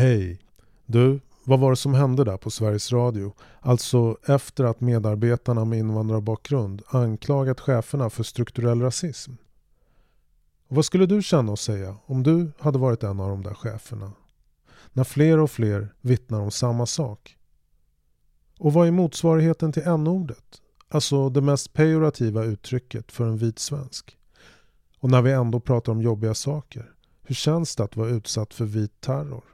Hej! Du, vad var det som hände där på Sveriges Radio? Alltså efter att medarbetarna med invandrarbakgrund anklagat cheferna för strukturell rasism. Och vad skulle du känna och säga om du hade varit en av de där cheferna? När fler och fler vittnar om samma sak. Och vad är motsvarigheten till n-ordet? Alltså det mest pejorativa uttrycket för en vit svensk. Och när vi ändå pratar om jobbiga saker. Hur känns det att vara utsatt för vit terror?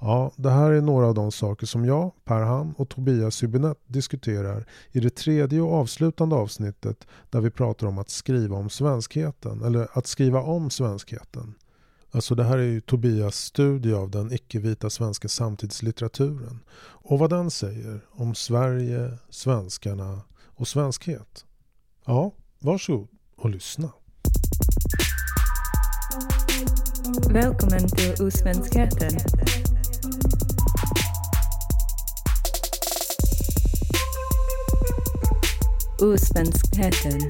Ja, det här är några av de saker som jag, Per Han och Tobias Hübinette diskuterar i det tredje och avslutande avsnittet där vi pratar om att skriva om svenskheten, eller att skriva om svenskheten. Alltså det här är ju Tobias studie av den icke-vita svenska samtidslitteraturen och vad den säger om Sverige, svenskarna och svenskhet. Ja, varsågod och lyssna. Välkommen till Osvenskheten. Osvenskheten.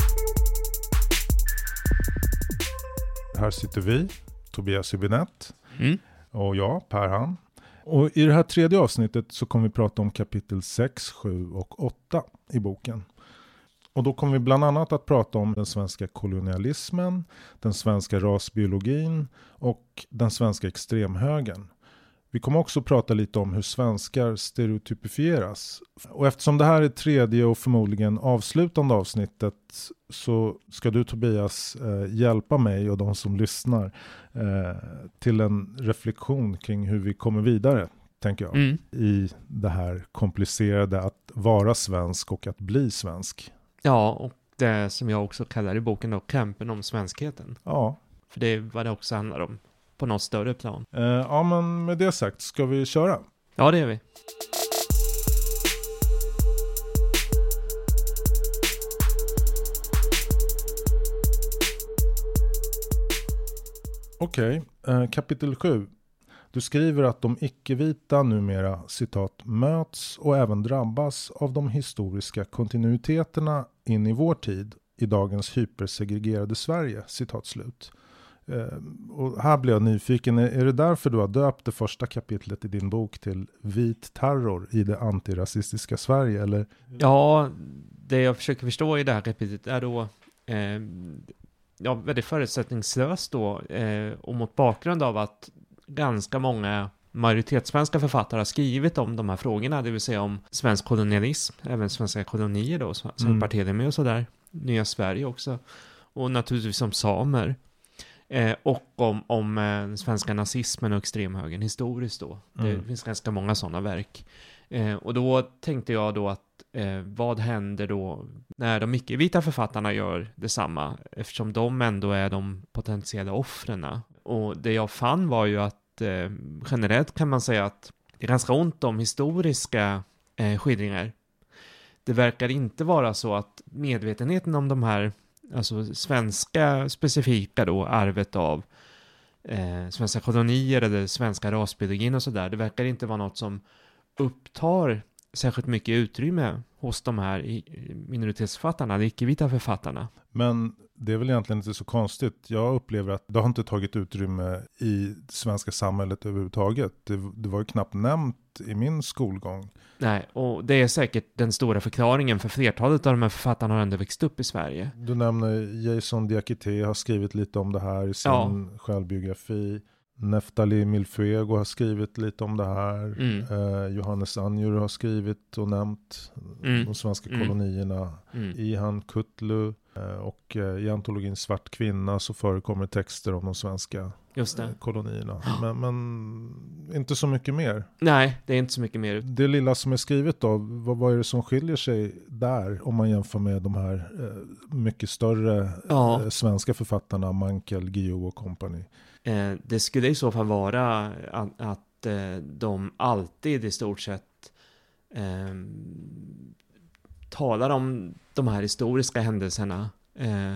Här sitter vi, Tobias Hübinette Mm. och jag, Per Han. Och i det här tredje avsnittet så kommer vi prata om kapitel 6, 7 och 8 i boken. Och då kommer vi bland annat att prata om den svenska kolonialismen, den svenska rasbiologin och den svenska extremhögern. Vi kommer också prata lite om hur svenskar stereotypifieras. Och eftersom det här är tredje och förmodligen avslutande avsnittet så ska du Tobias eh, hjälpa mig och de som lyssnar eh, till en reflektion kring hur vi kommer vidare, tänker jag, Mm. i det här komplicerade att vara svensk och att bli svensk. Ja, och det som jag också kallar i boken då, kampen om svenskheten. Ja, För det är vad det också handlar om, på något större plan. eh, ja men med det sagt, ska vi köra? Ja, det är vi. Okej, eh, kapitel 7. Du skriver att de icke-vita numera citat möts och även drabbas av de historiska kontinuiteterna in i vår tid i dagens hypersegregerade Sverige. Citat slut. Eh, och här blir jag nyfiken, är, det därför du har döpt det första kapitlet i din bok till Vit terror i det antirasistiska Sverige? Eller? Ja, det jag försöker förstå i det här kapitlet är då eh, ja, väldigt förutsättningslöst då eh, och mot bakgrund av att ganska många majoritetssvenska författare har skrivit om de här frågorna, det vill säga om svensk kolonialism, även svenska kolonier då, som Mm. Barthélemy och sådär, Nya Sverige också, och naturligtvis om samer. Eh, och om, om eh, svenska nazismen och extremhögern historiskt då. Det Mm. finns ganska många sådana verk. Eh, och då tänkte jag då att eh, vad händer då när de icke-vita författarna gör detsamma? Eftersom de ändå är de potentiella offren. Och det jag fann var ju att eh, generellt kan man säga att det är ganska ont om historiska eh, skildringar. Det verkar inte vara så att medvetenheten om de här, alltså svenska specifika då, arvet av eh, svenska kolonier eller svenska rasbiologin och sådär, det verkar inte vara något som upptar särskilt mycket utrymme hos de här minoritetsförfattarna, de icke-vita författarna. Men det är väl egentligen inte så konstigt. Jag upplever att det har inte tagit utrymme i det svenska samhället överhuvudtaget. Det, det var ju knappt nämnt i min skolgång. Nej, och det är säkert den stora förklaringen för flertalet av de här författarna har ändå växt upp i Sverige. Du nämner Jason Diakité har skrivit lite om det här i sin Ja. självbiografi. Neftali Milfuego har skrivit lite om det här. Mm. Eh, Johannes Anjur har skrivit och nämnt Mm. de svenska Mm. kolonierna. Mm. Ihan Kutlu och eh, i antologin Svart kvinna så förekommer texter om de svenska eh, kolonierna. Men, men inte så mycket mer. Nej, det är inte så mycket mer. Det lilla som är skrivet då, vad, vad är det som skiljer sig där om man jämför med de här eh, mycket större Ja. eh, svenska författarna, Mankel, Guillou och company? Eh, det skulle i så fall vara att, att eh, de alltid i stort sett eh, talar om de här historiska händelserna eh,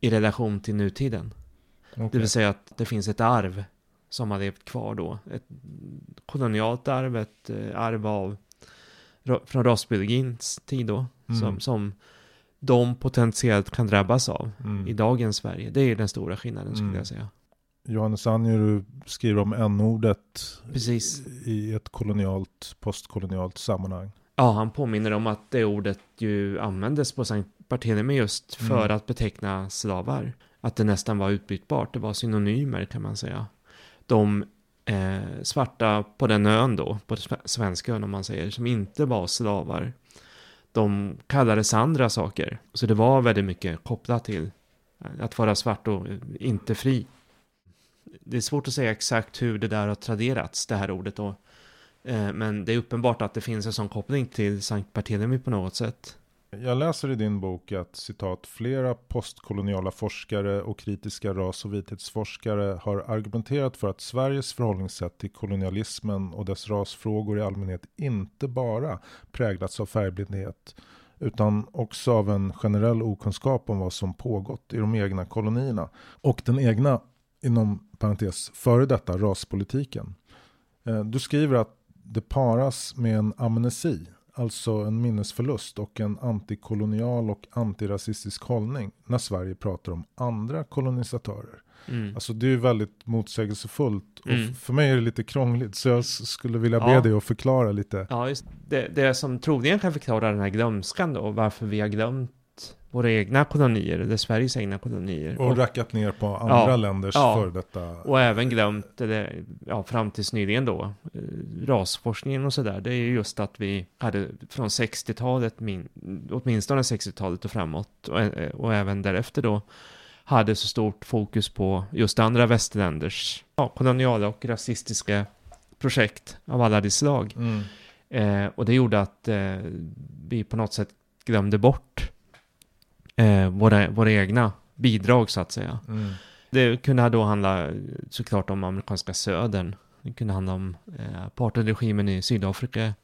i relation till nutiden. Det Okej. vill säga att det finns ett arv som har levt kvar då. Ett kolonialt arv, ett eh, arv av, från rasbiologins tid då. Mm. Som, som de potentiellt kan drabbas av Mm. i dagens Sverige. Det är den stora skillnaden skulle Mm. jag säga. Johannes Anjer skriver om n-ordet Precis. i ett kolonialt, postkolonialt sammanhang. Ja, han påminner om att det ordet ju användes på Sankt Barthélemy just för Mm. att beteckna slavar. Att det nästan var utbytbart, det var synonymer kan man säga. De eh, svarta på den ön då, på svenska ön om man säger, som inte var slavar. De kallades andra saker. Så det var väldigt mycket kopplat till att vara svart och inte fri. Det är svårt att säga exakt hur det där har traderats, det här ordet då. Eh, men det är uppenbart att det finns en sån koppling till Sankt Barthélemy på något sätt. Jag läser i din bok att citat flera postkoloniala forskare och kritiska ras och vithetsforskare har argumenterat för att Sveriges förhållningssätt till kolonialismen och dess rasfrågor i allmänhet inte bara präglats av färgblindhet utan också av en generell okunskap om vad som pågått i de egna kolonierna och den egna, inom parentes, före detta raspolitiken. Eh, du skriver att det paras med en amnesi, alltså en minnesförlust och en antikolonial och antirasistisk hållning när Sverige pratar om andra kolonisatörer. Mm. Alltså det är väldigt motsägelsefullt och Mm. för mig är det lite krångligt så jag skulle vilja be Ja. dig att förklara lite. Ja, just det, det som troligen kan förklara den här glömskan då, varför vi har glömt våra egna kolonier, eller Sveriges egna kolonier. Och rackat ner på andra Ja. länders Ja. före detta. Och även glömt, eller, ja, fram tills nyligen då, eh, rasforskningen och sådär. Det är ju just att vi hade från 60-talet, min, åtminstone 60-talet och framåt, och, eh, och även därefter då, hade så stort fokus på just andra västerländers ja, koloniala och rasistiska projekt av alla de slag. Mm. Eh, och det gjorde att eh, vi på något sätt glömde bort eh, våra, våra egna bidrag så att säga. Mm. Det kunde då handla såklart om amerikanska södern. Det kunde handla om eh, apartheidregimen i Sydafrika.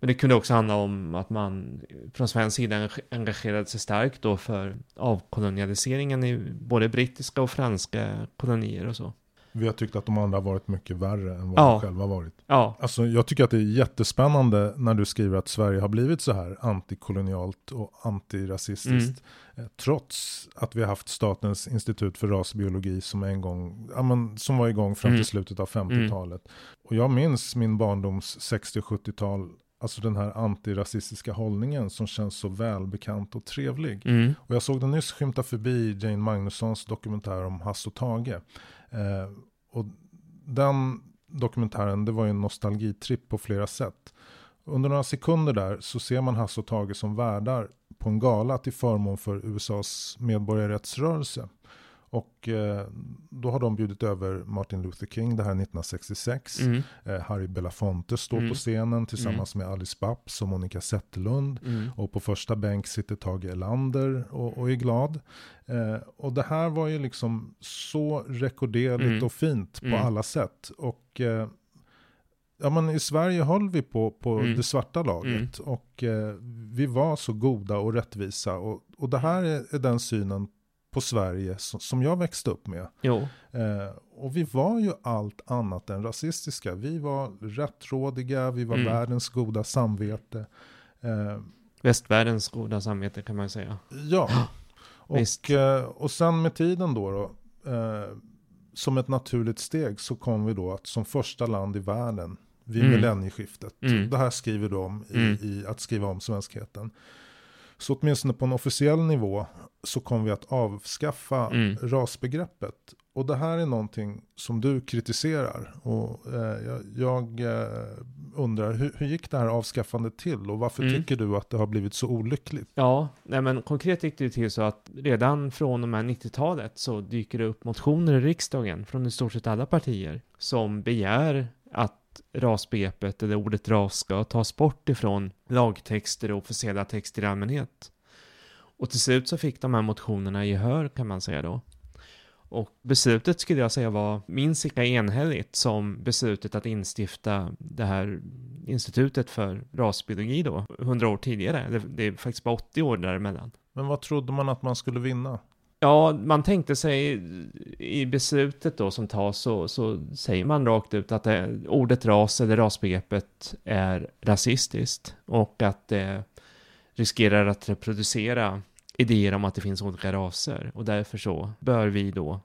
Men det kunde också handla om att man från svensk sida engagerade sig starkt då för avkolonialiseringen i både brittiska och franska kolonier och så. Vi har tyckt att de andra har varit mycket värre än vad Ja. de själva har varit. Ja, Alltså, jag tycker att det är jättespännande när du skriver att Sverige har blivit så här antikolonialt och antirasistiskt. Mm. Eh, Trots att vi har haft Statens institut för rasbiologi som, en gång, ja, men, som var igång fram till Mm. slutet av 50-talet. Och jag minns min barndoms 60 och 70-tal, alltså den här antirasistiska hållningen som känns så välbekant och trevlig. mm, Och jag såg den nyss skymta förbi Jane Magnussons dokumentär om Hasse och Tage. Eh, och den dokumentären, det var ju en nostalgitripp på flera sätt. Under några sekunder där så ser man Hasse och Tage som värdar på en gala till förmån för USAs medborgarrättsrörelse. Och eh, då har de bjudit över Martin Luther King, det här är 1966. mm, Eh, Harry Belafonte står Mm. på scenen tillsammans med Alice Babs och Monica Zetterlund. mm, Och på första bänk sitter Tage Erlander och, och är glad. Eh, och det här var ju liksom så rekorderligt Mm. och fint på Mm. alla sätt. Och eh, ja, men i Sverige höll vi på, på Mm. det svarta laget. Och eh, vi var så goda och rättvisa. Och, och det här är, är den synen på Sverige som, jag växte upp med. jo, Eh, och vi var ju allt annat än rasistiska. Vi var rättrådiga, vi var Mm. världens goda samvete. Eh, västvärldens goda samvete kan man säga. Ja, och, eh, och sen med tiden då, då eh, som ett naturligt steg så kom vi då att som första land i världen vid Mm. millennieskiftet. Mm. Det här skriver om i, Mm. i att skriva om svenskheten. Så åtminstone på en officiell nivå så kom vi att avskaffa Mm. rasbegreppet. Och det här är någonting som du kritiserar. Och eh, jag, eh, undrar, hur, hur gick det här avskaffandet till? Och varför Mm. tycker du att det har blivit så olyckligt? Ja, nej men konkret gick det till så att redan från och med 90-talet så dyker det upp motioner i riksdagen från i stort sett alla partier som begär att rasbegreppet eller ordet ras ska tas bort ifrån lagtexter och officiella texter i allmänhet. Och till slut så fick de här motionerna gehör kan man säga då. Och beslutet skulle jag säga var minst lika enhälligt som beslutet att instifta det här institutet för rasbiologi då, 100 år tidigare. Det, det är faktiskt bara 80 år däremellan. Men vad trodde man att man skulle vinna? Ja, man tänkte sig i beslutet då som tas så, så säger man rakt ut att det, ordet ras eller rasbegreppet är rasistiskt och att det riskerar att reproducera idéer om att det finns olika raser och därför så bör vi då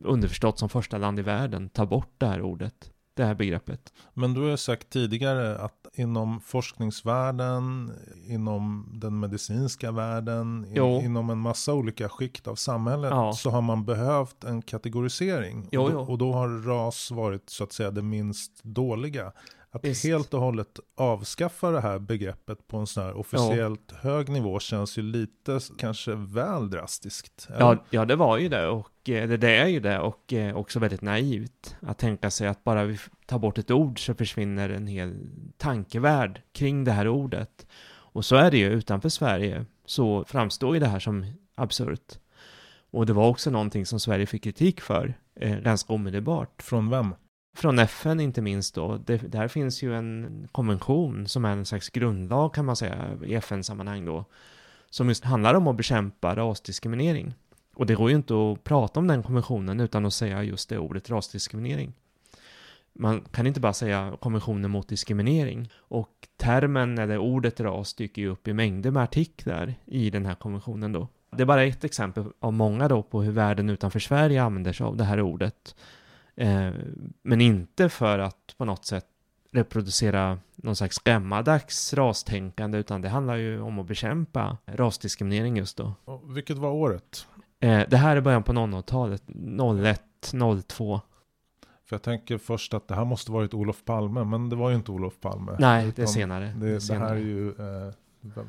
underförstått som första land i världen ta bort det här ordet, det här begreppet. Men du har ju sagt tidigare att inom forskningsvärlden, inom den medicinska världen, Jo. in, inom en massa olika skikt av samhället Ja. så har man behövt en kategorisering. Jo, och, jo. då, och då har ras varit så att säga det minst dåliga. Att Visst. helt och hållet avskaffa det här begreppet på en sån här officiellt hög nivå känns ju lite kanske väl drastiskt. eller? Ja, ja, det var ju det och eh, det, det är ju det och eh, också väldigt naivt att tänka sig att bara vi tar bort ett ord så försvinner en hel tankevärld kring det här ordet. Och så är det ju utanför Sverige så framstår ju det här som absurt. Och det var också någonting som Sverige fick kritik för eh, ganska omedelbart. Från vem? Från FN inte minst då. Det, där finns ju en konvention som är en slags grundlag kan man säga i FN-sammanhang då. Som just handlar om att bekämpa rasdiskriminering. Och det går ju inte att prata om den konventionen utan att säga just det ordet rasdiskriminering. Man kan inte bara säga konventionen mot diskriminering. Och termen eller ordet ras dyker ju upp i mängder med artiklar i den här konventionen då. Det är bara ett exempel av många då på hur världen utanför Sverige använder sig av det här ordet. Eh, men inte för att på något sätt reproducera någon slags gammaldags rastänkande, utan det handlar ju om att bekämpa rasdiskriminering just då. Och vilket var året? Eh, det här är början på 00-talet, 01, 02. För jag tänker först att det här måste varit Olof Palme, men det var ju inte Olof Palme. Nej, det är senare. Det, det senare. här är ju, eh,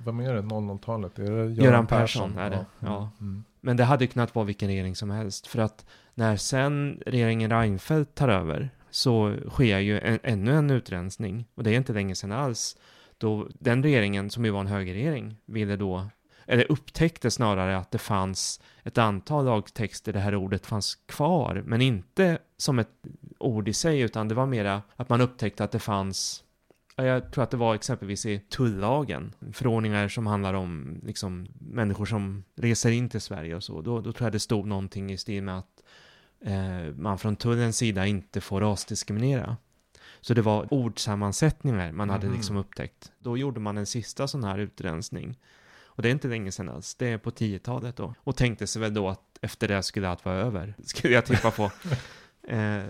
vem är det, 00-talet? Är det Göran, Göran Persson är det, Ja. ja. Mm. Men det hade kunnat vara vilken regering som helst, för att när sen regeringen Reinfeldt tar över så sker ju en, ännu en utrensning, och det är inte länge sedan alls. Då den regeringen, som ju var en högerregering, ville då, eller upptäckte snarare att det fanns ett antal lagtexter där det här ordet fanns kvar, men inte som ett ord i sig, utan det var mera att man upptäckte att det fanns Ja, Jag tror att det var exempelvis i tullagen, förordningar som handlar om liksom, människor som reser in till Sverige och så. Då, då tror jag det stod någonting i stil med att man från tullens sida inte får rasdiskriminera. Så det var ordsammansättningar man hade Mhm. liksom upptäckt. Då gjorde man en sista sån här utrensning. Och det är inte länge sedan alls, det är på 10-talet då. Och tänkte sig väl då att efter det skulle allt vara över, skulle jag tippa på. eh,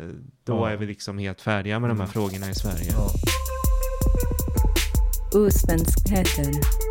då Ja. är vi liksom helt färdiga med de här Mm. frågorna i Sverige. Ja. Osvenskheten. Ja.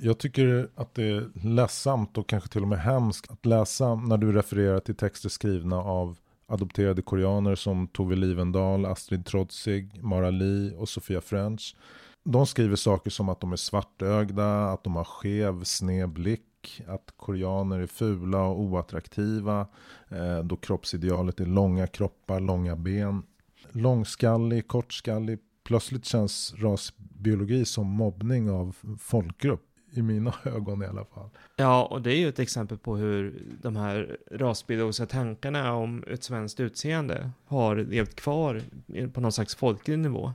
Jag tycker att det är ledsamt och kanske till och med hemskt att läsa när du refererar till texter skrivna av adopterade koreaner som Tove Livendal, Astrid Trotzig, Mara Lee och Sofia French. De skriver saker som att de är svartögda, att de har skev, sned blick, att koreaner är fula och oattraktiva, eh, då kroppsidealet är långa kroppar, långa ben. Långskallig, kortskallig, plötsligt känns rasbiologi som mobbning av folkgrupp. I mina ögon i alla fall. Ja, och det är ju ett exempel på hur de här rasbiologiska tankarna om ett svenskt utseende har levt kvar på någon slags folklig nivå.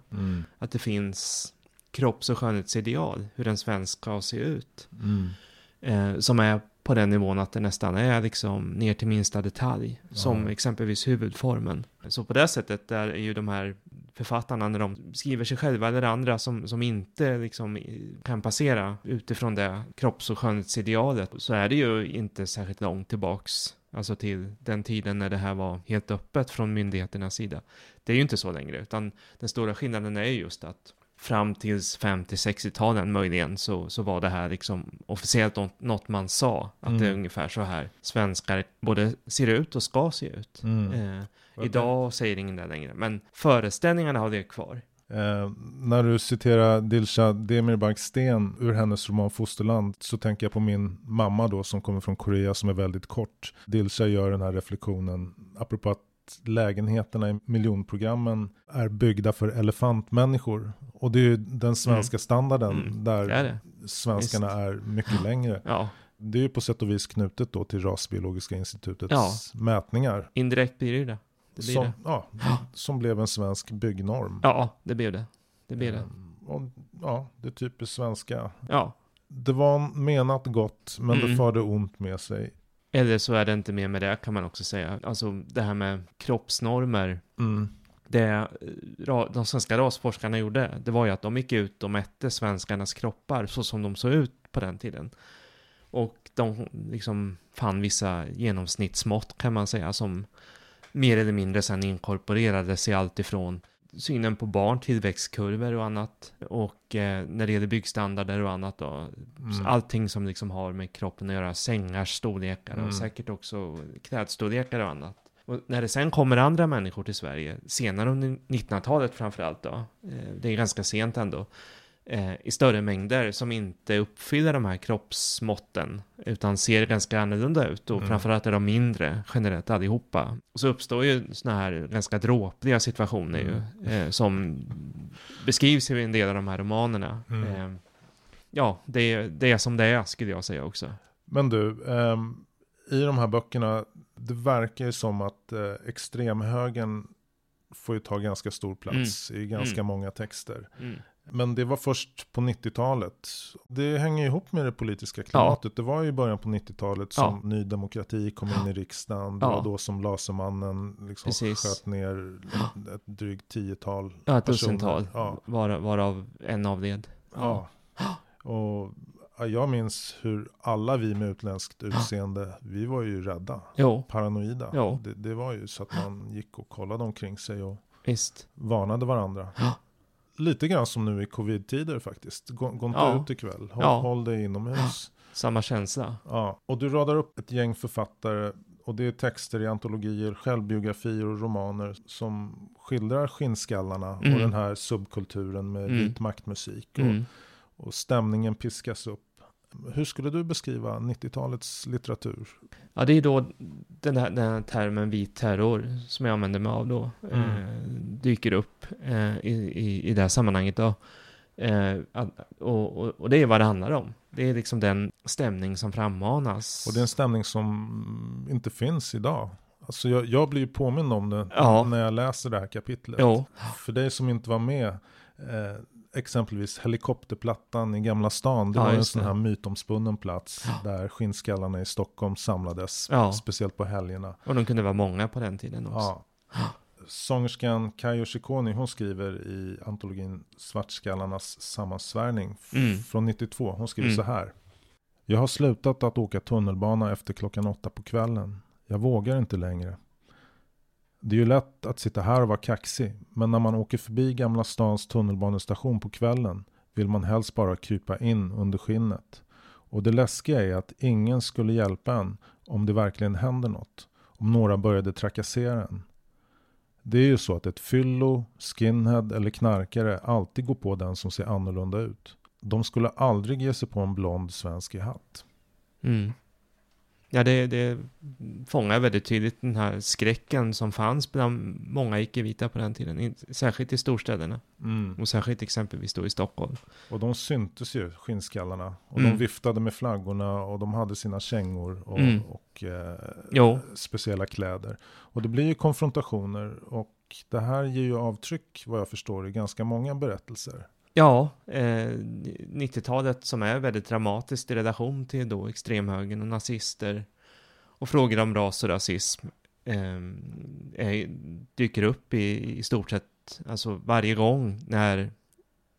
Att det finns kropps och skönhetsideal, hur en svensk ska se ut. Eh, som är på den nivån att det nästan är liksom ner till minsta detalj. Som Ja. exempelvis huvudformen. Så på det sättet där är ju de här författarna när de skriver sig själva eller andra som, som inte liksom kan passera utifrån det kropps och skönhetsidealet så är det ju inte särskilt långt tillbaks. Alltså till den tiden när det här var helt öppet från myndigheternas sida. Det är ju inte så längre, utan den stora skillnaden är ju just att fram tills 50-60-talen möjligen så, så var det här liksom officiellt nå- något man sa. Att det är Mm. ungefär så här svenskar både ser ut och ska se ut. Mm. Eh, idag säger ingen det längre, men föreställningarna har det kvar. Eh, när du citerar Dilshad Demirbag Sten ur hennes roman Fosterland så tänker jag på min mamma då som kommer från Korea som är väldigt kort. Dilshad gör den här reflektionen apropå att lägenheterna i miljonprogrammen är byggda för elefantmänniskor. Och det är ju den svenska standarden Mm, där det är det. svenskarna är mycket längre. Ja, Det är ju på sätt och vis knutet då till Rasbiologiska institutets Ja. mätningar. indirekt blir det ju det. Det blir som, det. Ja, som blev en svensk byggnorm. Ja, det blev det. Det blev det. Ehm, Och, ja, det är typiskt svenska. Ja, Det var menat gott, men det Mm. förde ont med sig. eller så är det inte mer med det kan man också säga. Alltså det här med kroppsnormer. Mm. det eh, de svenska rasforskarna gjorde, det var ju att de gick ut och mätte svenskarnas kroppar så som de såg ut på den tiden. Och de liksom fann vissa genomsnittsmått kan man säga som mer eller mindre sen inkorporerades i allt ifrån synen på barn, tillväxtkurvor och annat. Och eh, när det gäller byggstandarder och annat då. Mm. Allting som liksom har med kroppen att göra, sängars storlekar Mm. och säkert också klädstorlekar och annat. Och när det sen kommer andra människor till Sverige, senare under 1900-talet framförallt då, eh, det är ganska sent ändå, eh, i större mängder som inte uppfyller de här kroppsmåtten, utan ser ganska annorlunda ut och Mm. framförallt är de mindre generellt allihopa. Och så uppstår ju sådana här ganska dråpliga situationer ju, eh, som beskrivs i en del av de här romanerna. Mm. Eh, ja, det, är- det är som det är skulle jag säga också. Men du, ehm, i de här böckerna, det verkar ju som att eh, extremhögern får ju ta ganska stor plats i ganska Mm. många texter. Mm. Men det var först på 90-talet. Det hänger ihop med det politiska klimatet. Det var ju i början på 90-talet som Ny Demokrati kom in i riksdagen. Det Ja. var då som Lasermannen liksom Precis. sköt ner ett, drygt tiotal Ja, ett personer. dussintal, Ja. var, varav en avled. Ja. Och ja, jag minns hur alla vi med utländskt utseende, vi var ju rädda. Jo, Paranoida. Ja. Det, det var ju så att man gick och kollade omkring sig och visst. varnade varandra. Lite grann som nu i covid-tider faktiskt. Gå, gå inte Ja. ut ikväll. Håll, Ja. håll dig inomhus. Samma känsla. Ja. Och du radar upp ett gäng författare. Och det är texter i antologier, självbiografier och romaner som skildrar skinnskallarna Mm. och den här subkulturen med Mm. vit maktmusik. Och, Mm. och stämningen piskas upp. Hur skulle du beskriva 90-talets litteratur? Ja, det är då den här, den här termen vit terror som jag använder mig av då. Mm. Eh, dyker upp eh, i, i, i det här sammanhanget då. Eh, att- och, och, och det är vad det handlar om. Det är liksom den stämning som frammanas. Och det är en stämning som inte finns idag. Alltså jag, jag blir ju påmind om det Ja. när jag läser det här kapitlet. Jo, För dig som inte var med, eh, exempelvis helikopterplattan i Gamla stan, det Ja, var en sån här mytomspunnen plats där skinnskallarna i Stockholm samlades, Ja. speciellt på helgerna. och de kunde vara många på den tiden också. Ja. Sångerskan Kayo Shikoni, hon skriver i antologin Svartskallarnas sammansvärjning Mm. från 92. Hon skriver Mm. så här. Jag har slutat att åka tunnelbana efter klockan åtta på kvällen. Jag vågar inte längre. Det är ju lätt att sitta här och vara kaxig, men när man åker förbi Gamla stans tunnelbanestation på kvällen vill man helst bara krypa in under skinnet. Och det läskiga är att ingen skulle hjälpa en om det verkligen händer något. Om några började trakassera en. Det är ju så att ett fyllo, skinhead eller knarkare alltid går på den som ser annorlunda ut. De skulle aldrig ge sig på en blond svensk i hatt. Mm. Ja, det, det fångar väldigt tydligt den här skräcken som fanns bland många icke-vita på den tiden. Särskilt i storstäderna. Och särskilt exempelvis då i Stockholm. Och de syntes ju, skinnskallarna. Och Mm. de viftade med flaggorna och de hade sina kängor och, Mm. och eh, speciella kläder. Och det blir ju konfrontationer och det här ger ju avtryck vad jag förstår i ganska många berättelser. Ja, eh, 90-talet som är väldigt dramatiskt i relation till då extremhögern och nazister och frågor om ras och rasism eh, är, dyker upp i, i stort sett alltså varje gång när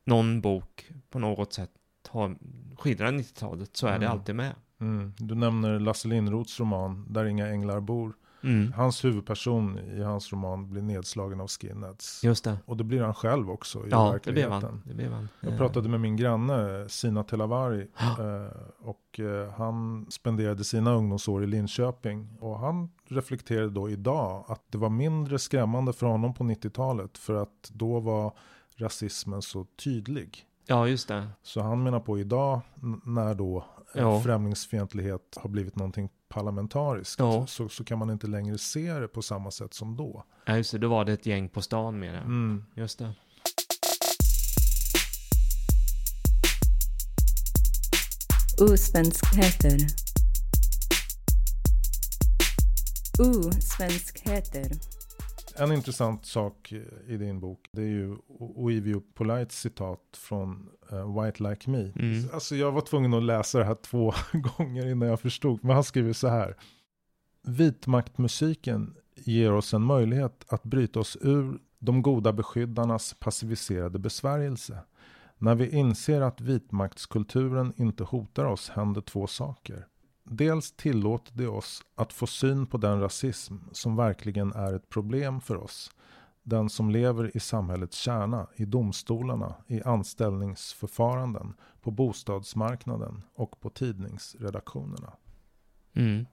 någon bok på något sätt har skildrar 90-talet så är det Mm. alltid med. Mm. Du nämner Lasse Lindroths roman Där inga änglar bor. Mm. Hans huvudperson i hans roman blir nedslagen av skinheads. Just det. Och det blir han själv också i Ja, det blev verkligheten. han. Det blev han. Jag pratade med min granne Sina Telavari eh, och eh, han spenderade sina ungdomsår i Linköping och han reflekterade då idag att det var mindre skrämmande för honom på 90-talet för att då var rasismen så tydlig. Ja, just det. Så han menar på idag när då Ja. främlingsfientlighet har blivit någonting parlamentariskt Ja. så, så kan man inte längre se det på samma sätt som då. Ja, just det. Då var det ett gäng på stan med det. Mm. Just det. Osvenskheter. Osvenskheter. En intressant sak i din bok det är ju Oivio Polites citat från eh, White Like Me. Mm. Alltså jag var tvungen att läsa det här två gånger innan jag förstod. Men han skriver så här. Vitmaktmusiken ger oss en möjlighet att bryta oss ur de goda beskyddarnas passiviserade besvärjelse. När vi inser att vitmaktskulturen inte hotar oss händer två saker. Dels tillåter det oss att få syn på den rasism som verkligen är ett problem för oss. Den som lever i samhällets kärna, i domstolarna, i anställningsförfaranden, på bostadsmarknaden och på tidningsredaktionerna. Mm.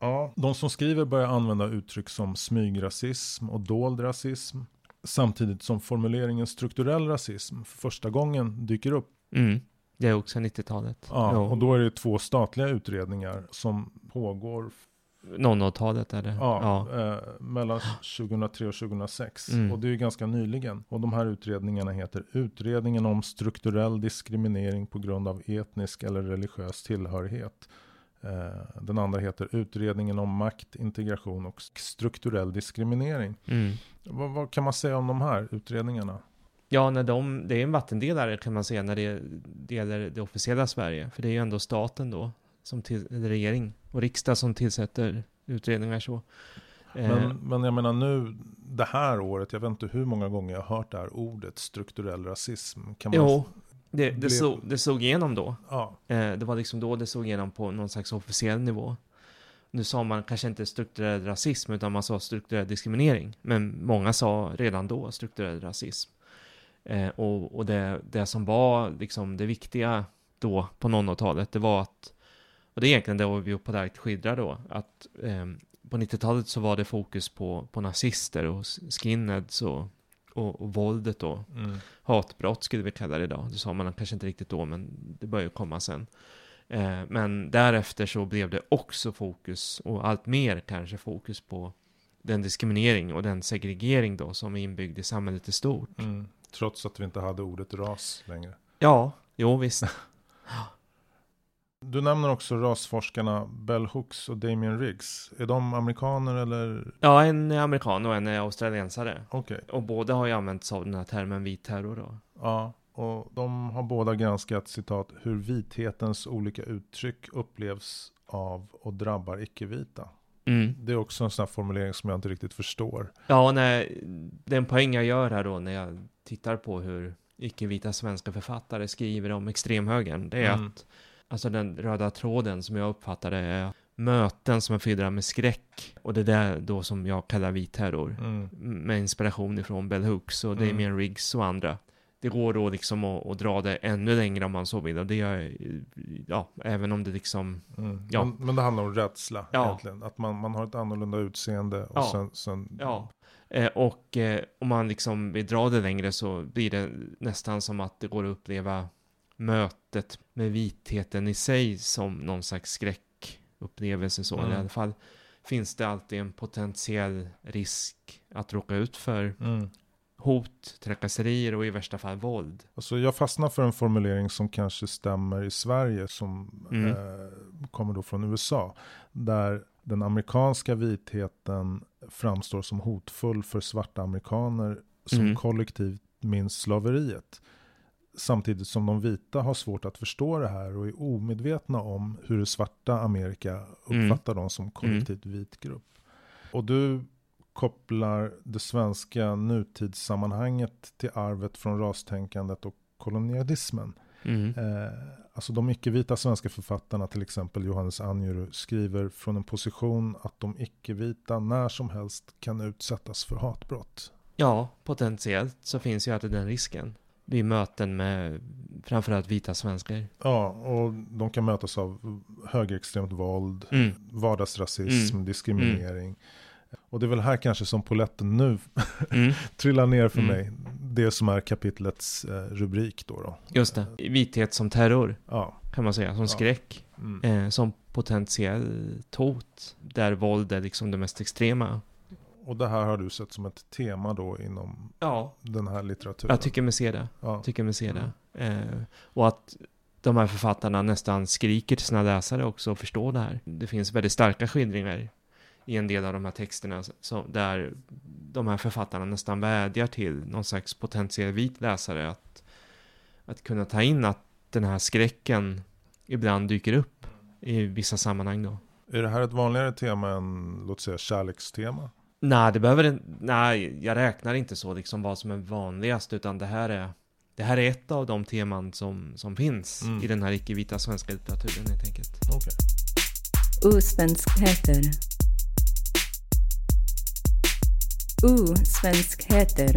Ja, de som skriver börjar använda uttryck som smygrasism och dold rasism. Samtidigt som formuleringen strukturell rasism för första gången dyker upp. Mm. Det är också 90-talet. Ja, Jo. och då är det två statliga utredningar som pågår 00-talet är det. ja, Eh, mellan 2003 och 2006. Mm. Och det är ju ganska nyligen. Och de här utredningarna heter Utredningen om strukturell diskriminering på grund av etnisk eller religiös tillhörighet. Eh, den andra heter Utredningen om makt, integration och strukturell diskriminering. Mm. Vad, vad kan man säga om de här utredningarna? Ja, när de, det är en vattendelare kan man säga när det, det gäller det officiella Sverige. För det är ju ändå staten då, som till, regering och riksdag som tillsätter utredningar så. Eh, Men, men jag menar nu, det här året, jag vet inte hur många gånger jag har hört det här ordet strukturell rasism. Kan man, jo, det, det, blev- såg, det såg igenom då. Ja, Eh, det var liksom då det såg igenom på någon slags officiell nivå. Nu sa man kanske inte strukturell rasism, utan man sa strukturell diskriminering. Men många sa redan då strukturell rasism. Eh, och och det, det som var liksom det viktiga då på 00-talet, det var att, och det är egentligen det vi på direkt skildrar då, att eh, på 90-talet så var det fokus på, på nazister och skinheads och, och, och våldet då mm. hatbrott skulle vi kalla det idag. Det sa man kanske inte riktigt då, men det börjar ju komma sen. Eh, men därefter så blev det också fokus, och allt mer kanske fokus på den diskriminering och den segregering då som är inbyggd i samhället i stort. Mm. Trots att vi inte hade ordet ras längre. Ja, jo visst. Du nämner också rasforskarna Bell Hooks och Damien Riggs. Är de amerikaner eller? Ja, en är amerikan och en är australiensare. Okej. Och båda har ju använt sig av den här termen vit terror då. Ja, och de har båda granskat citat hur vithetens olika uttryck upplevs av och drabbar icke-vita. Mm. Det är också en sån här formulering som jag inte riktigt förstår. Ja, nej, den poäng jag gör här då när jag tittar på hur icke-vita svenska författare skriver om extremhögern, det är Mm. att alltså den röda tråden som jag uppfattar det är möten som är fyllda med skräck och det där då som jag kallar vit terror Mm. med inspiration ifrån Bell Hooks och Mm. Damien Riggs och andra. Det går då liksom att, att dra det ännu längre om man så vill och det är, ja, även om det liksom, Mm. Ja. Men, men det handlar om rädsla Ja. egentligen. Att man, man har ett annorlunda utseende och Ja. sen, sen ja. Eh, och eh, om man liksom vill dra det längre så blir det nästan som att det går att uppleva mötet med vitheten i sig som någon slags skräckupplevelse så. Mm. I alla fall finns det alltid en potentiell risk att råka ut för Mm. Hot, trakasserier och i värsta fall våld. Alltså jag fastnar för en formulering som kanske stämmer i Sverige som Mm. eh, kommer då från USA. Där den amerikanska vitheten framstår som hotfull för svarta amerikaner som Mm. kollektivt minns slaveriet. Samtidigt som de vita har svårt att förstå det här och är omedvetna om hur det svarta Amerika uppfattar dem som kollektivt vit grupp. Och du kopplar det svenska nutidssammanhanget till arvet från rastänkandet och kolonialismen. Mm. Eh, alltså de icke-vita svenska författarna, till exempel Johannes Anjuru, skriver från en position att de icke-vita när som helst kan utsättas för hatbrott. Ja, potentiellt så finns ju alltid den risken. Vid möten med framförallt vita svenskar. Ja, och de kan mötas av högerextremt våld, Mm. vardagsrasism, diskriminering. Och det är väl här kanske som poletten nu Mm. trillar ner för Mm. mig. Det som är kapitlets eh, rubrik då. då. Just det. Vithet som terror, Ja. kan man säga. Som Ja. skräck. Mm. Eh, som potentiellt hot. Där våld är liksom det mest extrema. Och det här har du sett som ett tema då inom Ja. den här litteraturen. Jag tycker mig se det. ja. Tycker mig se det. Eh, och att de här författarna nästan skriker till sina läsare också och förstår det här. Det finns väldigt starka skildringar i en del av de här texterna så, där de här författarna nästan vädjar till någon slags potentiell vit läsare att, att kunna ta in att den här skräcken ibland dyker upp i vissa sammanhang då. Är det här ett vanligare tema än, låt säga, kärlekstema? Nej, det behöver nej, jag räknar inte så liksom vad som är vanligast, utan det här är, det här är ett av de teman som, som finns Mm. i den här icke-vita svenska litteraturen helt enkelt. Okej. Osvenskheter. U. Svenskheter.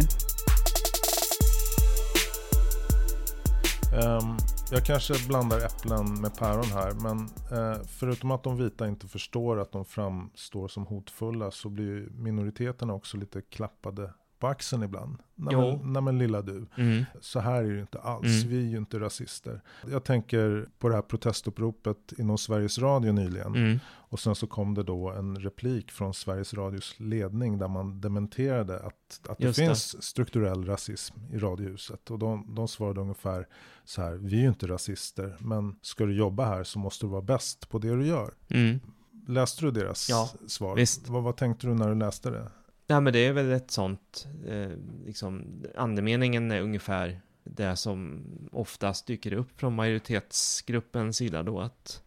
Um, ehm, jag kanske blandar äpplen med päron här. Men uh, förutom att de vita inte förstår att de framstår som hotfulla. Så blir minoriteterna också lite klappade på axeln ibland. Nej men, nej men lilla du. Mm. Så här är det ju inte alls. Mm. Vi är ju inte rasister. Jag tänker på det här protestuppropet inom Sveriges Radio nyligen. Mm. Och sen så kom det då en replik från Sveriges Radios ledning där man dementerade att, att det Just det. finns strukturell rasism i Radiohuset. Och de, de svarade ungefär så här, vi är ju inte rasister, men ska du jobba här så måste du vara bäst på det du gör. Mm. Läste du deras Ja, svar? visst. Vad, vad tänkte du när du läste det? Ja, men det är väl ett sånt, eh, liksom, andemeningen är ungefär det som oftast dyker upp från majoritetsgruppens sida då, att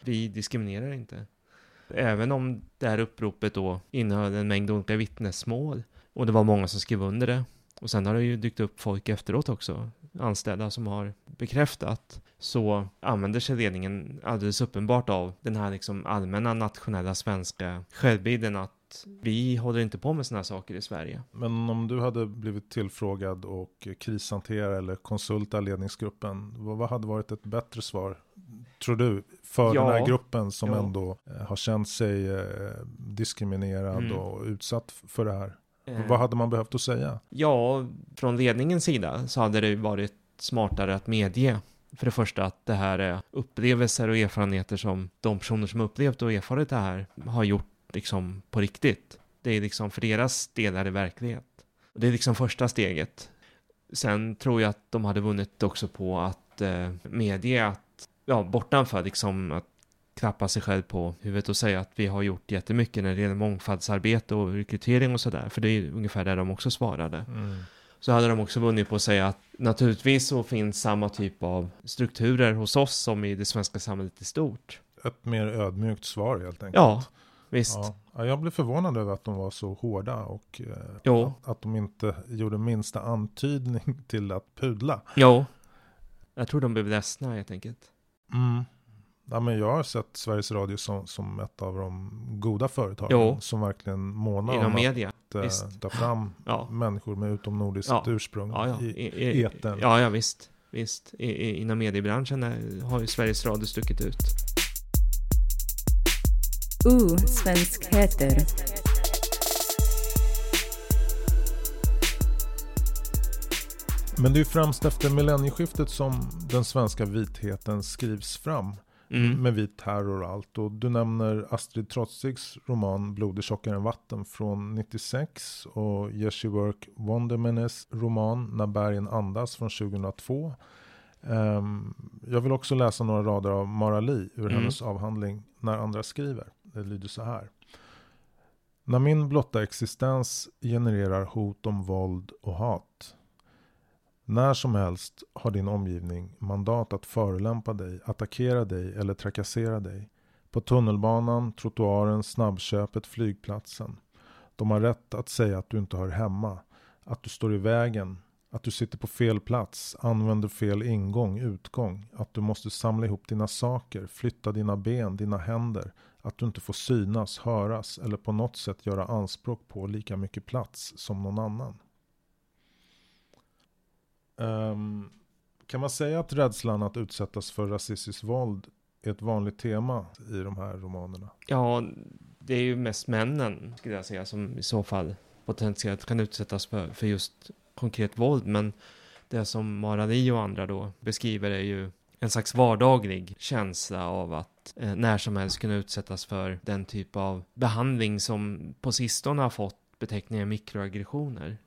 vi diskriminerar inte. Även om det här uppropet då innehöll en mängd olika vittnesmål, och det var många som skrev under det, och sen har det ju dykt upp folk efteråt också, anställda som har bekräftat, så använder sig ledningen alldeles uppenbart av den här liksom allmänna nationella svenska självbilden att vi håller inte på med sådana saker i Sverige. Men om du hade blivit tillfrågad och krishantera eller konsulta ledningsgruppen, vad, hade varit ett bättre svar? Tror du, för Ja. den här gruppen som Ja. ändå eh, har känt sig eh, diskriminerad Mm. och utsatt för det här? Eh, Vad hade man behövt att säga? Ja, från ledningens sida så hade det varit smartare att medge för det första att det här är upplevelser och erfarenheter som de personer som upplevt och erfarit det här har gjort liksom på riktigt. Det är liksom för deras del är det verklighet. Och Det är liksom första steget. Sen tror jag att de hade vunnit också på att eh, medge att, ja, bortanför liksom att klappa sig själv på huvudet och säga att vi har gjort jättemycket när det gäller mångfaldsarbete och rekrytering och sådär. För det är ungefär det de också svarade. Så hade de också vunnit på att säga att naturligtvis så finns samma typ av strukturer hos oss som i det svenska samhället i stort. Ett mer ödmjukt svar helt enkelt. Ja, visst. Ja. Ja, jag blev förvånad över att de var så hårda och eh, att de inte gjorde minsta antydning till att pudla. Jo. Jag tror de blev ledsna helt enkelt. Mm. Ja, men jag har sett Sveriges Radio som, som ett av de goda företagen Jo. som verkligen månar Inom om media. att eh, visst. ta fram Ja. människor med utomnordiskt Ja. ursprung Ja, ja. i, I, etern. ja, ja visst. Visst. I, i, inom mediebranschen är, har ju Sveriges Radio stuckit ut. Osvenskheter. Men det är främst efter millennieskiftet som den svenska vitheten skrivs fram. Mm. Med vit terror och allt. Och du nämner Astrid Trotzigs roman Blod är tjockare än vatten från 96. Och Jerzy Work Wondermenes roman När bergen andas från 2002. Ehm, jag vill också läsa några rader av Mara Lee ur Mm. hennes avhandling När andra skriver. Det lyder så här. När min blotta existens genererar hot om våld och hat. När som helst har din omgivning mandat att förolämpa dig, attackera dig eller trakassera dig. På tunnelbanan, trottoaren, snabbköpet, flygplatsen. De har rätt att säga att du inte hör hemma, att du står i vägen, att du sitter på fel plats, använder fel ingång, utgång, att du måste samla ihop dina saker, flytta dina ben, dina händer, att du inte får synas, höras eller på något sätt göra anspråk på lika mycket plats som någon annan. Um, kan man säga att rädslan att utsättas för rasistiskt våld är ett vanligt tema i de här romanerna? Ja, det är ju mest männen, skulle jag säga, som i så fall potentiellt kan utsättas för, för just konkret våld. Men det som Mara och andra då beskriver är ju en slags vardaglig känsla av att eh, när som helst kunna utsättas för den typ av behandling som på sistone har fått beteckningen mikroaggressioner.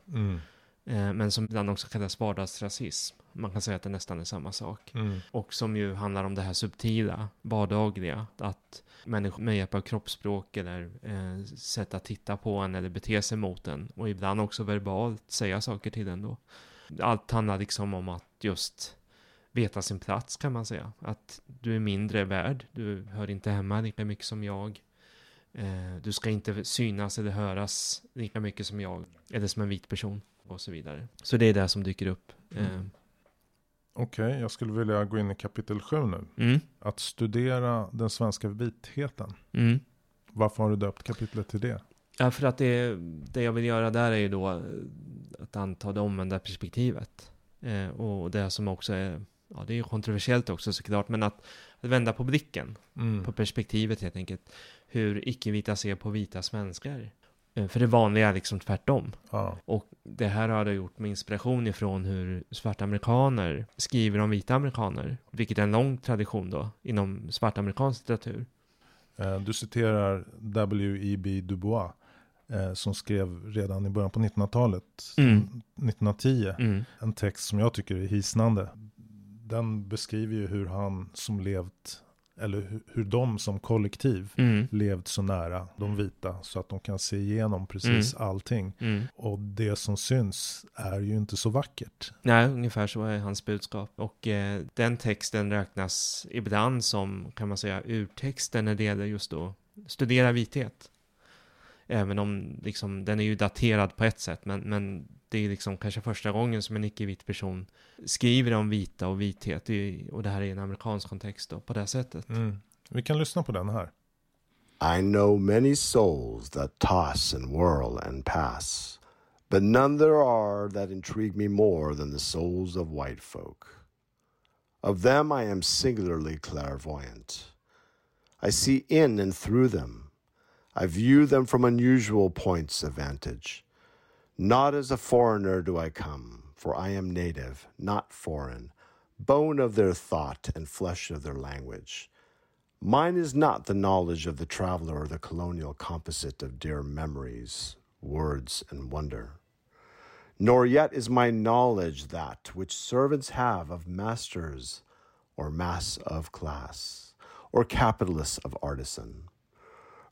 Eh, men som ibland också kallas vardagsrasism. Man kan säga att det nästan är samma sak. Mm. Och som ju handlar om det här subtila, vardagliga. Att människor med hjälp av kroppsspråk eller eh, sätt att titta på en eller bete sig mot en. Och ibland också verbalt säga saker till en då. Allt handlar liksom om att just veta sin plats kan man säga. Att du är mindre värd, du hör inte hemma lika mycket som jag. Eh, du ska inte synas eller höras lika mycket som jag, eller som en vit person och så vidare. Så det är det som dyker upp. Eh, Okej, jag skulle vilja gå in i kapitel 7 nu. mm, Att studera den svenska vitheten. mm. Varför har du döpt kapitlet till det? Ja, för att det, det jag vill göra där är ju då att anta det omvända perspektivet. Eh, och det som också är, ja det är ju kontroversiellt också såklart, men att, att vända på blicken, Mm. på perspektivet helt enkelt. Hur icke-vita ser på vita svenskar. Eh, för det vanliga är liksom tvärtom. Ja. Och det här har jag gjort med inspiration ifrån hur svarta amerikaner skriver om vita amerikaner. Vilket är en lång tradition då, inom svartamerikansk litteratur. Eh, Du citerar W.E.B. Du Bois. eh, Som skrev redan i början på 1900-talet. Mm. 1910. Mm. En text som jag tycker är hisnande. Den beskriver ju hur han som levt, eller hu- hur de som kollektiv Mm. levt så nära de vita så att de kan se igenom precis allting. Mm. Och det som syns är ju inte så vackert. Nej, ungefär så är hans budskap. Och eh, den texten räknas ibland som, kan man säga, urtexten när det gäller just då studera vithet. Även om liksom, den är ju daterad på ett sätt, men, men det är liksom kanske första gången som en icke-vit person skriver om vita och vithet. Det är, och det här är i en amerikansk kontext då, på det sättet. Vi kan lyssna på den här. I know many souls that toss and whirl and pass, but none there are that intrigue me more than the souls of white folk. Of them I am singularly clairvoyant. I see in and through them. I view them from unusual points of vantage. Not as a foreigner do I come, for I am native, not foreign, bone of their thought and flesh of their language. Mine is not the knowledge of the traveler or the colonial composite of dear memories, words, and wonder. Nor yet is my knowledge that which servants have of masters or mass of class, or capitalists of artisan.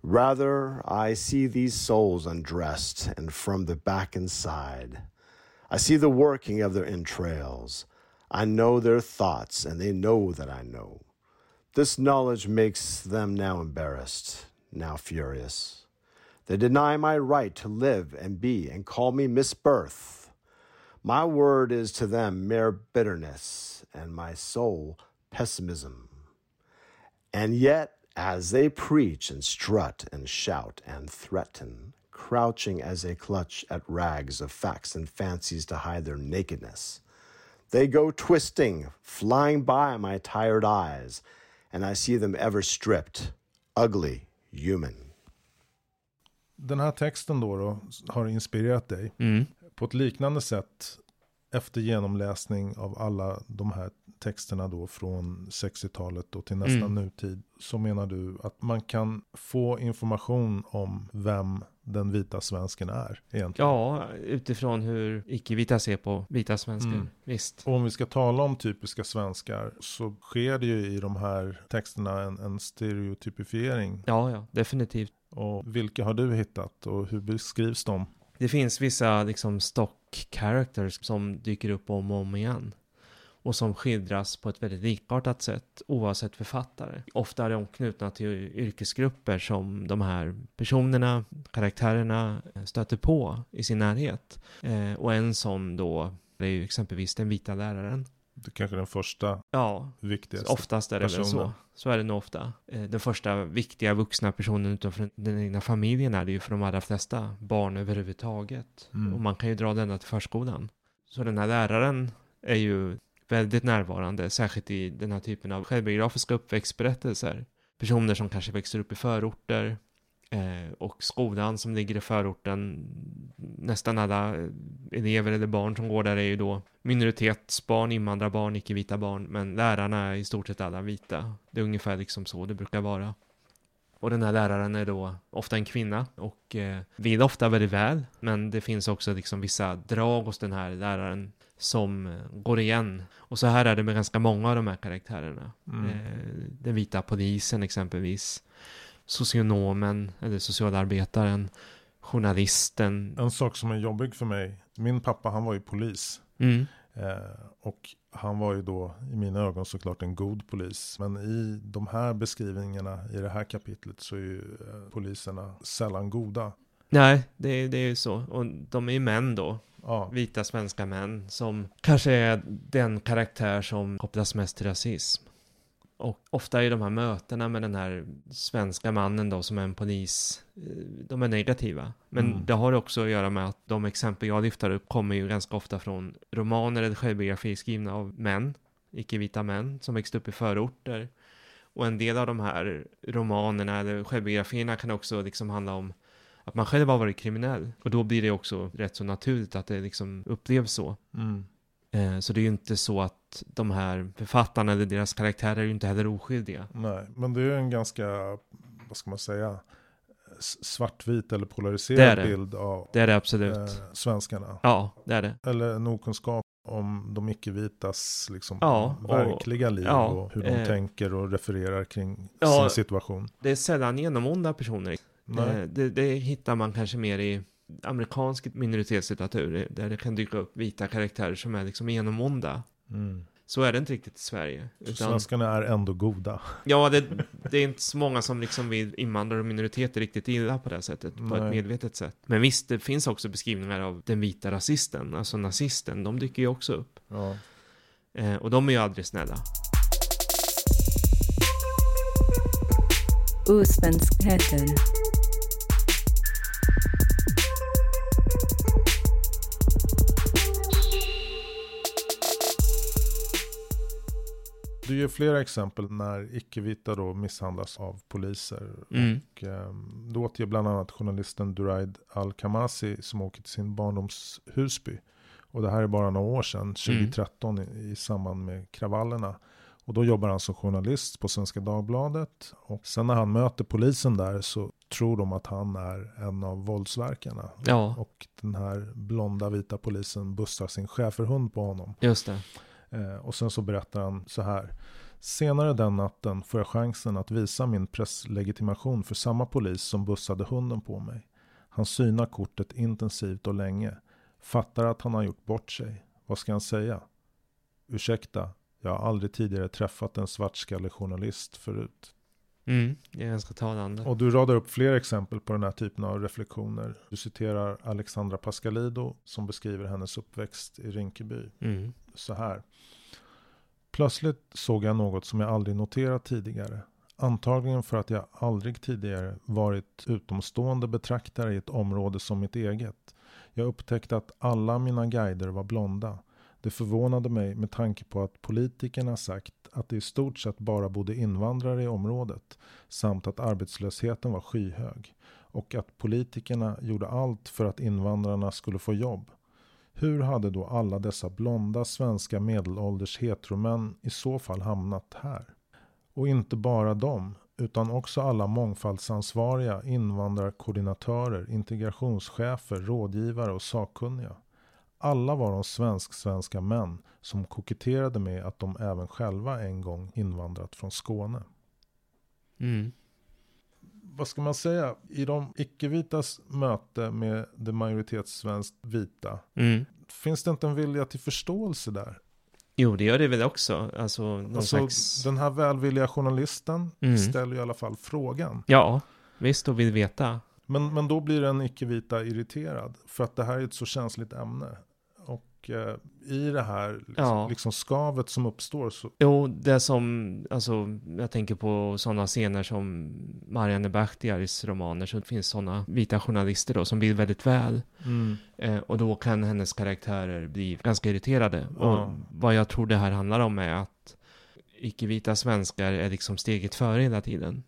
Rather, I see these souls undressed, and from the back and side, I see the working of their entrails. I know their thoughts, and they know that I know. This knowledge makes them now embarrassed, now furious. They deny my right to live and be and call me misbirth. My word is to them mere bitterness, and my soul pessimism. And yet, as they preach and strut and shout and threaten, crouching as they clutch at rags of facts and fancies to hide their nakedness, they go twisting, flying by my tired eyes, and I see them ever stripped, ugly, human. Den här texten då, då har inspirerat dig. Mm. På ett liknande sätt efter genomläsning av alla de här texterna då från 60-talet och till nästan Mm. nutid. Så menar du att man kan få information om vem den vita svensken är egentligen. Ja, utifrån hur icke-vita ser på vita svenskar. Mm. Visst. Och om vi ska tala om typiska svenskar så sker det ju i de här texterna en, en stereotypifiering. Ja, ja, definitivt. Och vilka har du hittat och hur beskrivs de? Det finns vissa liksom stock characters som dyker upp om och om igen. Och som skildras på ett väldigt likartat sätt oavsett författare. Ofta är de knutna till yrkesgrupper som de här personerna, karaktärerna eh, stöter på i sin närhet. Eh, och en sån då är ju exempelvis den vita läraren. Det är kanske den första Ja, viktigaste. oftast är det väl personen. så. Så är det nog ofta. Eh, Den första viktiga vuxna personen utanför den egna familjen är det ju för de allra flesta barn överhuvudtaget. Mm. Och man kan ju dra denna till förskolan. Så den här läraren är ju väldigt närvarande, särskilt i den här typen av självbiografiska uppväxtberättelser. Personer som kanske växer upp i förorter eh, och skolan som ligger i förorten. Nästan alla eh, elever eller barn som går där är ju då minoritetsbarn, invandrarbarn, icke-vita barn, men lärarna är i stort sett alla vita. Det är ungefär liksom så det brukar vara. Och den här läraren är då ofta en kvinna och eh, vill ofta väldigt väl, men det finns också liksom vissa drag hos den här läraren som eh, går igen. Och så här är det med ganska många av de här karaktärerna. Mm. Eh, den vita polisen exempelvis, socionomen eller socialarbetaren, journalisten. En sak som är jobbig för mig. Min pappa han var ju polis. Mm, Eh, och han var ju då i mina ögon såklart en god polis. Men i de här beskrivningarna i det här kapitlet så är ju eh, poliserna sällan goda. Nej, det, det är ju så. Och de är ju män då. Ja, Vita svenska män som kanske är den karaktär som kopplas mest till rasism. Och ofta är de här mötena med den här svenska mannen då som är en polis, eh, de är negativa. Men Mm. det har också att göra med att de exempel jag lyfter upp kommer ju ganska ofta från romaner eller självbiografier skrivna av män, icke-vita män, som växte upp i förorter. Och en del av de här romanerna eller självbiografierna kan också liksom handla om att man själv har varit kriminell. Och då blir det också rätt så naturligt att det liksom upplevs så. mm. Eh, Så det är ju inte så att de här författarna eller deras karaktärer är ju inte heller oskyldiga. nej. Men det är ju en ganska, vad ska man säga, svartvit eller polariserad Det är det. bild av Det är det absolut. eh, svenskarna. Ja, det är det. Eller en okunskap om de icke-vitas liksom, Ja, och- verkliga liv ja, och hur de eh, tänker och refererar kring Ja. sin situation. Det är sällan genomonda personer. Nej. Eh, Det, det hittar man kanske mer i amerikansk minoritetslitteratur, där det kan dyka upp vita karaktärer som är liksom genomonda. Mm. Så är det inte riktigt i Sverige. Så Utan, svenskarna är ändå goda. ja, det, det är inte så många som liksom vill invandrare och minoriteter riktigt illa på det här sättet, på Nej. ett medvetet sätt. Men visst, det finns också beskrivningar av den vita rasisten, alltså nazisten, de dyker ju också upp. Ja. Eh, och de är ju aldrig snälla. Osvenskheten. Du ger flera exempel när icke-vita då misshandlas av poliser. Mm. Och, eh, du återger bland annat journalisten Duraid Al-Kamasi som åker till sin barndoms Husby. Och det här är bara några år sedan, 2013 i, i samband med kravallerna. Och då jobbar han som journalist på Svenska Dagbladet. Och sen när han möter polisen där så tror de att han är en av våldsverkarna. Ja, Och den här blonda vita polisen bussar sin schäferhund på honom. just det. Eh, och sen så berättar han så här. Senare den natten får jag chansen att visa min presslegitimation för samma polis som bussade hunden på mig. Han synar kortet intensivt och länge. Fattar att han har gjort bort sig. Vad ska han säga? Ursäkta, jag har aldrig tidigare träffat en svartskallig journalist förut. Mm, det är ganska talande. Och du radar upp fler exempel på den här typen av reflektioner. Du citerar Alexandra Pascalido som beskriver hennes uppväxt i Rinkeby Mm så här. Plötsligt såg jag något som jag aldrig noterat tidigare. Antagligen för att jag aldrig tidigare varit utomstående betraktare i ett område som mitt eget. Jag upptäckte att alla mina guider var blonda. Det förvånade mig med tanke på att politikerna sagt att det i stort sett bara bodde invandrare i området samt att arbetslösheten var skyhög och att politikerna gjorde allt för att invandrarna skulle få jobb. Hur hade då alla dessa blonda svenska medelålders heteromän i så fall hamnat här? Och inte bara dem, utan också alla mångfaldsansvariga invandrarkoordinatörer, integrationschefer, rådgivare och sakkunniga. Alla var de svensk-svenska män som koketterade med att de även själva en gång invandrat från Skåne. Mm. Vad ska man säga? I de icke-vitas möte med det majoritetssvenskt vita Mm. Finns det inte en vilja till förståelse där? Jo, det gör det väl också. Alltså, Alltså, slags... Den här välvilliga journalisten Mm. ställer i alla fall frågan. Ja, visst, och vill veta. Men, men då blir den icke-vita irriterad. För att det här är ett så känsligt ämne. Och eh, i det här liksom, Ja. liksom skavet som uppstår så... Jo, det som, alltså, jag tänker på sådana scener som Marianne Bachtiaris romaner, så det finns sådana vita journalister då som vill väldigt väl. Eh, och då kan hennes karaktärer bli ganska irriterade. Ja. Och vad jag tror det här handlar om är att icke-vita svenskar är liksom steget före hela tiden.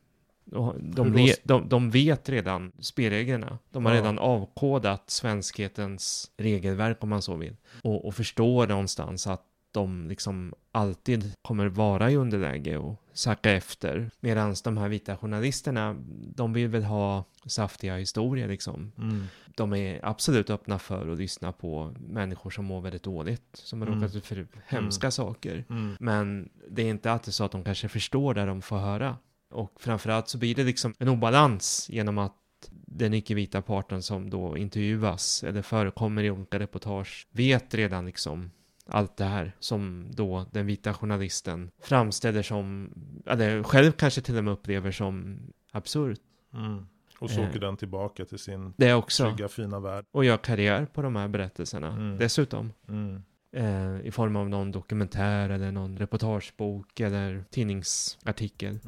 De, le, de, de vet redan spelreglerna. De har Ja. redan avkodat svenskhetens regelverk om man så vill. Och, och förstår någonstans att de liksom alltid kommer vara i underläge och sacka efter. Medan de här vita journalisterna, de vill väl ha saftiga historier liksom Mm. de är absolut öppna för att lyssna på människor som mår väldigt dåligt, som har Mm. råkat ut för hemska saker. Mm. Men det är inte alltid så att de kanske förstår det de får höra. Och framförallt så blir det liksom en obalans genom att den icke-vita parten som då intervjuas eller förekommer i olika reportage vet redan liksom allt det här som då den vita journalisten framställer som, eller själv kanske till och med upplever som absurt. Mm. Och så Eh. åker den tillbaka till sin Det också. trygga fina värld. Och gör karriär på de här berättelserna Mm. dessutom. Mm. Eh, I form av någon dokumentär eller någon reportagebok eller tidningsartikel.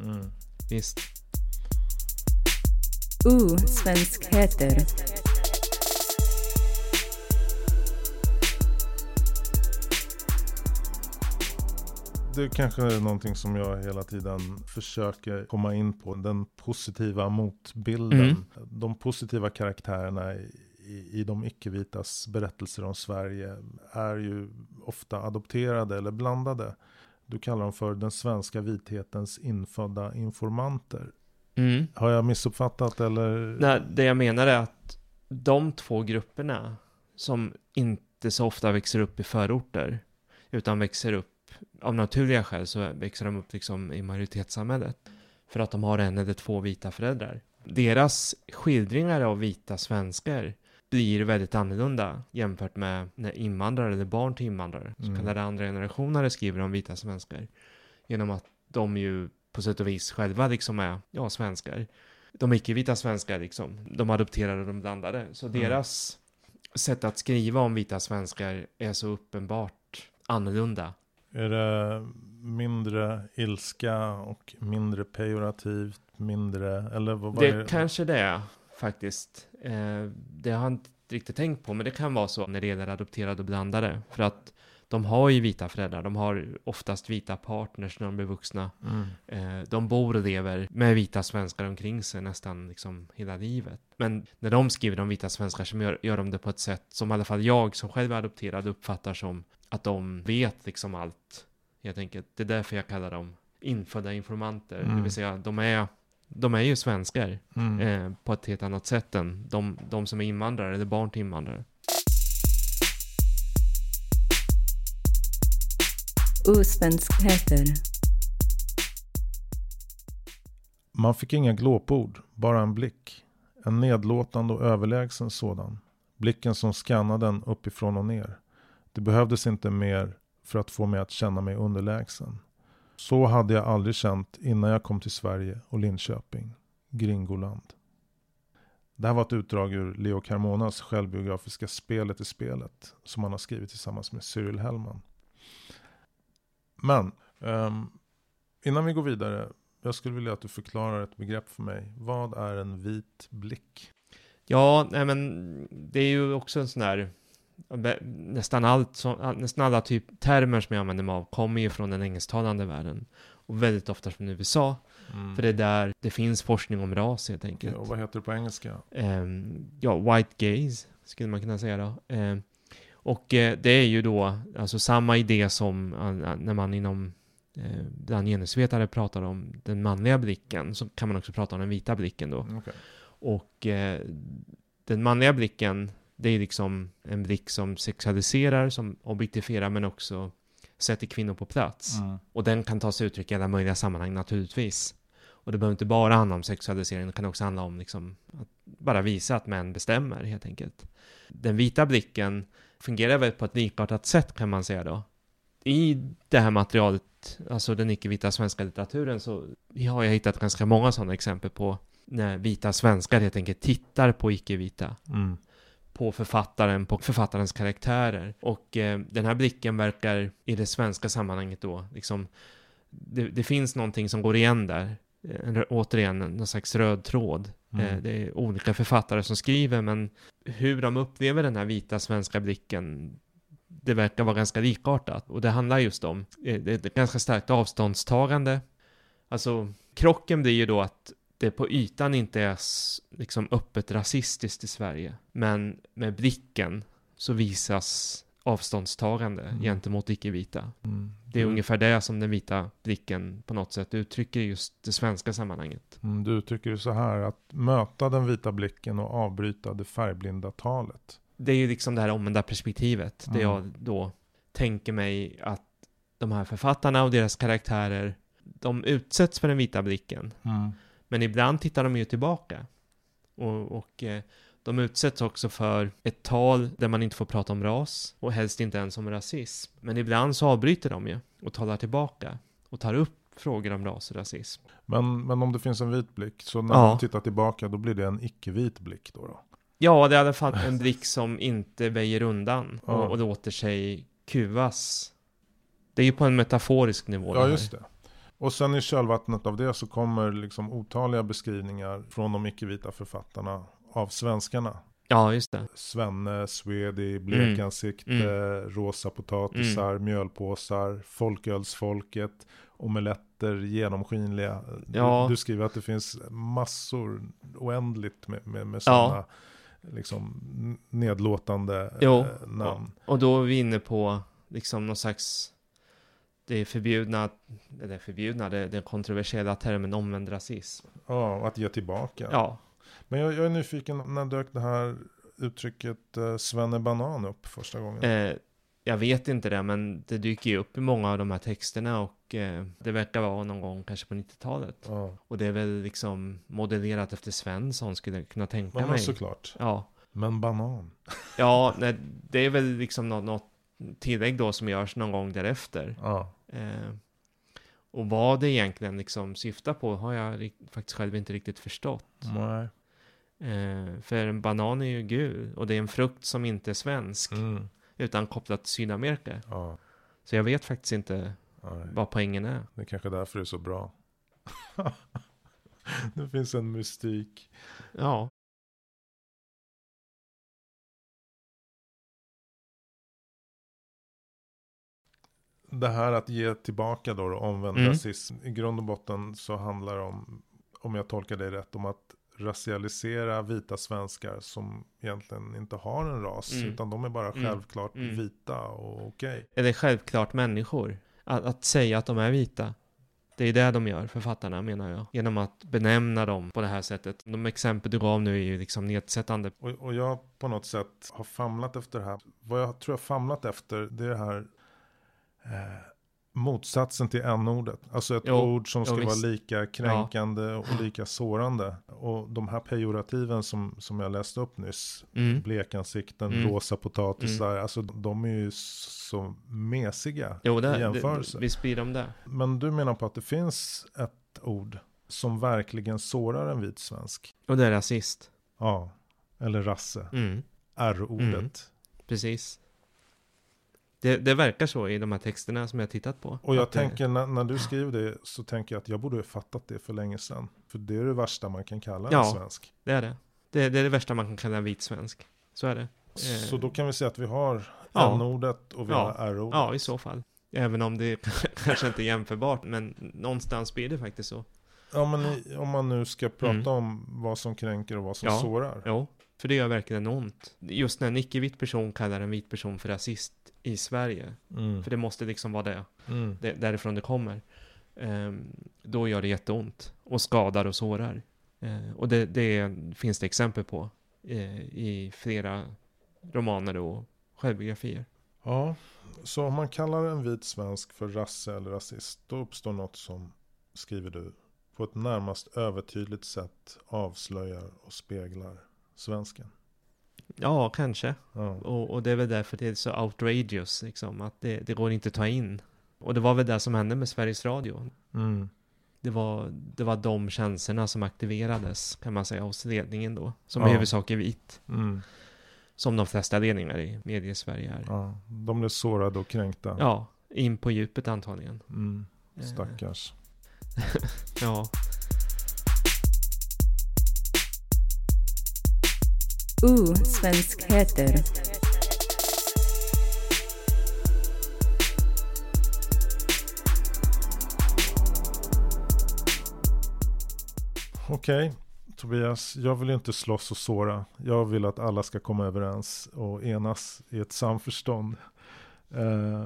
Visst. Osvenskheter. Det kanske är någonting som jag hela tiden försöker komma in på. Den positiva motbilden. Mm. De positiva karaktärerna i, i de icke-vitas berättelser om Sverige är ju ofta adopterade eller blandade. Du kallar dem för den svenska vithetens infödda informanter. Mm. Har jag missuppfattat eller? Nej, det jag menar är att de två grupperna som inte så ofta växer upp i förorter, utan växer upp av naturliga skäl så växer de upp liksom i majoritetssamhället. För att de har en eller två vita föräldrar. Deras skildringar av vita svenskar blir väldigt annorlunda jämfört med när invandrare eller barn till invandrare, så Mm. kallade andra generationer, skriver om vita svenskar. Genom att de ju på sätt och vis själva liksom är, ja, svenskar de icke-vita svenskar liksom, de adopterade och de blandade. Så Mm. deras sätt att skriva om vita svenskar är så uppenbart annorlunda. Är det mindre ilska och mindre pejorativt, mindre, eller vad, vad är Det kanske det är faktiskt. Eh, det har jag inte riktigt tänkt på, men det kan vara så när det gäller adopterade och blandade. För att de har ju vita föräldrar, de har oftast vita partners när de blir vuxna. Mm. Eh, de bor och lever med vita svenskar omkring sig nästan liksom hela livet. Men när de skriver om vita svenskar så gör, gör de det på ett sätt som i alla fall jag som själv är adopterad uppfattar som att de vet liksom allt. Helt enkelt. Det är därför jag kallar dem infödda informanter. Mm. Det vill säga, de är, de är ju svenskar Mm. eh, på ett helt annat sätt än de, de som är invandrare eller barn till invandrare. Osvenskheter. Man fick inga glåpord, bara en blick. En nedlåtande och överlägsen sådan. Blicken som skannade den uppifrån och ner. Det behövdes inte mer för att få mig att känna mig underlägsen. Så hade jag aldrig känt innan jag kom till Sverige och Linköping. Gringoland. Det här var ett utdrag ur Leo Carmonas självbiografiska Spelet i spelet. Som han har skrivit tillsammans med Cyril Hellman. Men um, innan vi går vidare. Jag skulle vilja att du förklarar ett begrepp för mig. Vad är en vit blick? Ja, nej men det är ju också en sån här nästan allt som, nästan alla typ termer som jag använder mig av kommer ju från den engelsktalande världen. Och väldigt ofta från USA. Mm. För det är där det finns forskning om ras helt enkelt. Ja, och vad heter det på engelska? Ehm, ja, white gaze skulle man kunna säga då. Ehm, och eh, det är ju då alltså samma idé som eh, när man inom eh, bland genusvetare pratar om den manliga blicken, så kan man också prata om den vita blicken då. Okej. Och eh, den manliga blicken, det är liksom en blick som sexualiserar, som objektifierar, men också sätter kvinnor på plats. Mm. Och den kan ta sig uttryck i alla möjliga sammanhang naturligtvis. Och det behöver inte bara handla om sexualisering, det kan också handla om liksom att bara visa att män bestämmer helt enkelt. Den vita blicken fungerar väl på ett likartat sätt kan man säga då. I det här materialet, alltså den icke-vita svenska litteraturen, så har jag hittat ganska många sådana exempel på när vita svenskar helt enkelt tittar på icke-vita Mm. På författaren, på författarens karaktärer. Och eh, den här blicken verkar i det svenska sammanhanget då, liksom, det, det finns någonting som går igen där. Eh, En, återigen, någon slags röd tråd. Mm. Eh, det är olika författare som skriver, men hur de upplever den här vita svenska blicken, det verkar vara ganska likartat. Och det handlar just om, eh, det är ett ganska starkt avståndstagande. Alltså, krocken blir ju då att det på ytan inte är liksom öppet rasistiskt i Sverige. Men med blicken så visas avståndstagande Mm. gentemot icke-vita. Mm. Det är Du- ungefär det som den vita blicken på något sätt uttrycker just det svenska sammanhanget. Mm, du uttrycker det så här att möta den vita blicken och avbryta det färgblinda talet. Det är ju liksom det här omvända perspektivet. Där Mm. jag då tänker mig att de här författarna och deras karaktärer, de utsätts för den vita blicken. Men ibland tittar de ju tillbaka. Och, och eh, De utsätts också för ett tal där man inte får prata om ras och helst inte ens om rasism. Men ibland så avbryter de ju och talar tillbaka och tar upp frågor om ras och rasism. Men, men om det finns en vit blick, så när Ja. man tittar tillbaka då blir det en icke-vit blick då? då? Ja, det är i alla fall en blick som inte väjer undan Ja. och, och låter sig kuvas. Det är ju på en metaforisk nivå. Ja, här. just det. Och sen i kölvattnet av det så kommer liksom otaliga beskrivningar från de icke-vita författarna av svenskarna. Ja, just det. Svenne, Swedi, blekansikte, Mm. rosa potatisar, mjölpåsar, folkölsfolket, omeletter, genomskinliga. Ja. Du, du skriver att det finns massor, oändligt med, med, med Ja. sådana liksom, n- nedlåtande Jo. eh, namn. Och då är vi inne på liksom någon slags det är förbjudna, eller förbjudna, det, den kontroversiella termen omvänd rasism. Ja, och att ge tillbaka. Ja, Men jag, jag är nyfiken, när dök det här uttrycket eh, Svenne Banan upp första gången? eh, jag vet inte det, men det dyker ju upp i många av de här texterna och eh, det verkar vara någon gång kanske på 90-talet. Ja, Och det är väl liksom modellerat efter Svensson skulle jag kunna tänka ja mig. såklart. Ja, Men banan. ja nej, det är väl liksom något, något tillägg då som görs någon gång därefter. Ja. Eh, och vad det egentligen liksom syftar på har jag faktiskt själv inte riktigt förstått. Nej. Eh, för en banan är ju gul och det är en frukt som inte är svensk Mm. utan kopplat till Sydamerika. Ja. Så jag vet faktiskt inte Nej. vad poängen är. Det är kanske är därför det är så bra. det finns en mystik. Ja, Det här att ge tillbaka då, då omvänd Mm. rasism. I grund och botten så handlar det om, om jag tolkar det rätt, om att racialisera vita svenskar som egentligen inte har en ras. Mm. Utan de är bara Mm. självklart Mm. vita och okej. är det självklart människor? Att, att säga att de är vita. Det är det de gör, författarna menar jag. Genom att benämna dem på det här sättet. De exempel du gav nu är ju liksom nedsättande. Och, och jag på något sätt har famlat efter det här. Vad jag tror jag famlat efter det är det här eh, motsatsen till n-ordet. Alltså ett Jo, ord som jo, ska vara visst. lika kränkande och lika sårande. Och de här pejorativen som, som jag läste upp nyss. Mm. Blekansikten, Mm. rosa potatisar. Alltså de är ju så mesiga Jo, i det, det, jämförelse. visst blir de det. Men du menar på att det finns ett ord som verkligen sårar en vit svensk. Och det är rasist. Ja, eller rasse. Mm. R-ordet. Mm. Precis. Det, det verkar så i de här texterna som jag har tittat på. Och jag Att det- tänker när, när du skriver det så tänker jag att jag borde ha fattat det för länge sedan. För det är det värsta man kan kalla en Ja. svensk. Det är det. det. Det är det värsta man kan kalla en vit svensk. Så är det. Eh, Så då kan vi säga att vi har Ja. n-ordet och vi Ja. har r-ordet. Ja, i så fall. Även om det kanske inte är jämförbart, men någonstans blir det faktiskt så. Ja, men i, om man nu ska prata Mm. om vad som kränker och vad som Ja. sårar. Jo, för det gör verkligen ont. Just när en icke-vit person kallar en vit person för rasist i Sverige, Mm. för det måste liksom vara det, Mm. det därifrån det kommer, ehm, då gör det jätteont och skadar och sårar. Eh, och det, det finns det exempel på eh, i flera romaner och självbiografier. Ja, så om man kallar en vit svensk för rasse eller rasist, då uppstår något som, skriver du, på ett närmast övertydligt sätt avslöjar och speglar svensken. Ja, kanske. Ja. Och, och det är väl därför det är så outrageous, liksom, att det, det går inte att ta in. Och det var väl det som hände med Sveriges Radio. Mm. Det var, det var de känslorna som aktiverades, kan man säga, hos ledningen då. Som Ja. i huvudsak är vit. Mm. Som de flesta ledningar i mediesverige är. Ja, de blev sårade och kränkta. Ja, in på djupet antagligen. Mm. Stackars. Ja, O-svenskheter. Okej, Tobias. Jag vill inte slåss och såra. Jag vill att alla ska komma överens och enas i ett samförstånd. Eh,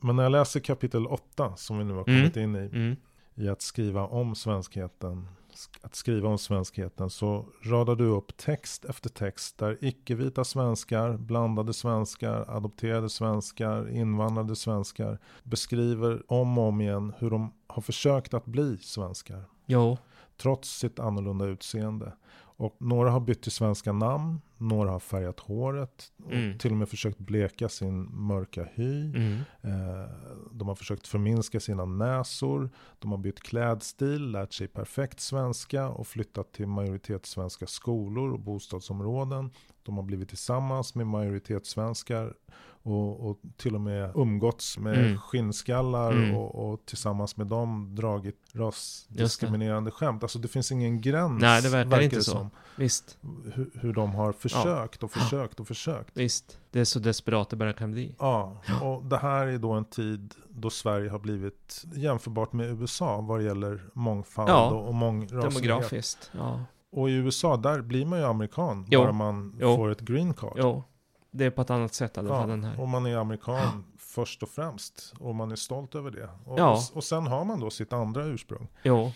men när jag läser kapitel 8 som vi nu har Mm. kommit in i. mm. i att skriva om svenskheten, sk- att skriva om svenskheten, så radar du upp text efter text där icke-vita svenskar, blandade svenskar, adopterade svenskar, invandrade svenskar beskriver om och om igen hur de har försökt att bli svenskar, jo, trots sitt annorlunda utseende. Och några har bytt till svenska namn, Några har färgat håret. Och Mm. till och med försökt bleka sin mörka hy. Mm. Eh, De har försökt förminska sina näsor. De har bytt klädstil, lärt sig perfekt svenska och flyttat till majoritetssvenska skolor och bostadsområden. De har blivit tillsammans med majoritetssvenskar och, och till och med umgåtts med Mm. skinnskallar Mm. och, och tillsammans med dem dragit rasdiskriminerande skämt. Alltså det finns ingen gräns. Nej, det verkar inte det så. Som, Visst, hur, hur de har försökt och försökt och försökt. visst. Det är så desperat det bara kan bli. Ja, och det här är då en tid då Sverige har blivit jämförbart med USA vad det gäller mångfald Ja, och, och mångraslighet. Demografiskt. Ja. Och i USA, där blir man ju amerikan Jo. bara man Jo. får ett green card. Jo, det är på ett annat sätt i alla fall den Ja, här. och man är amerikan först och främst. Och man är stolt över det. Och, Ja. och, sen har man då sitt andra ursprung. Jo.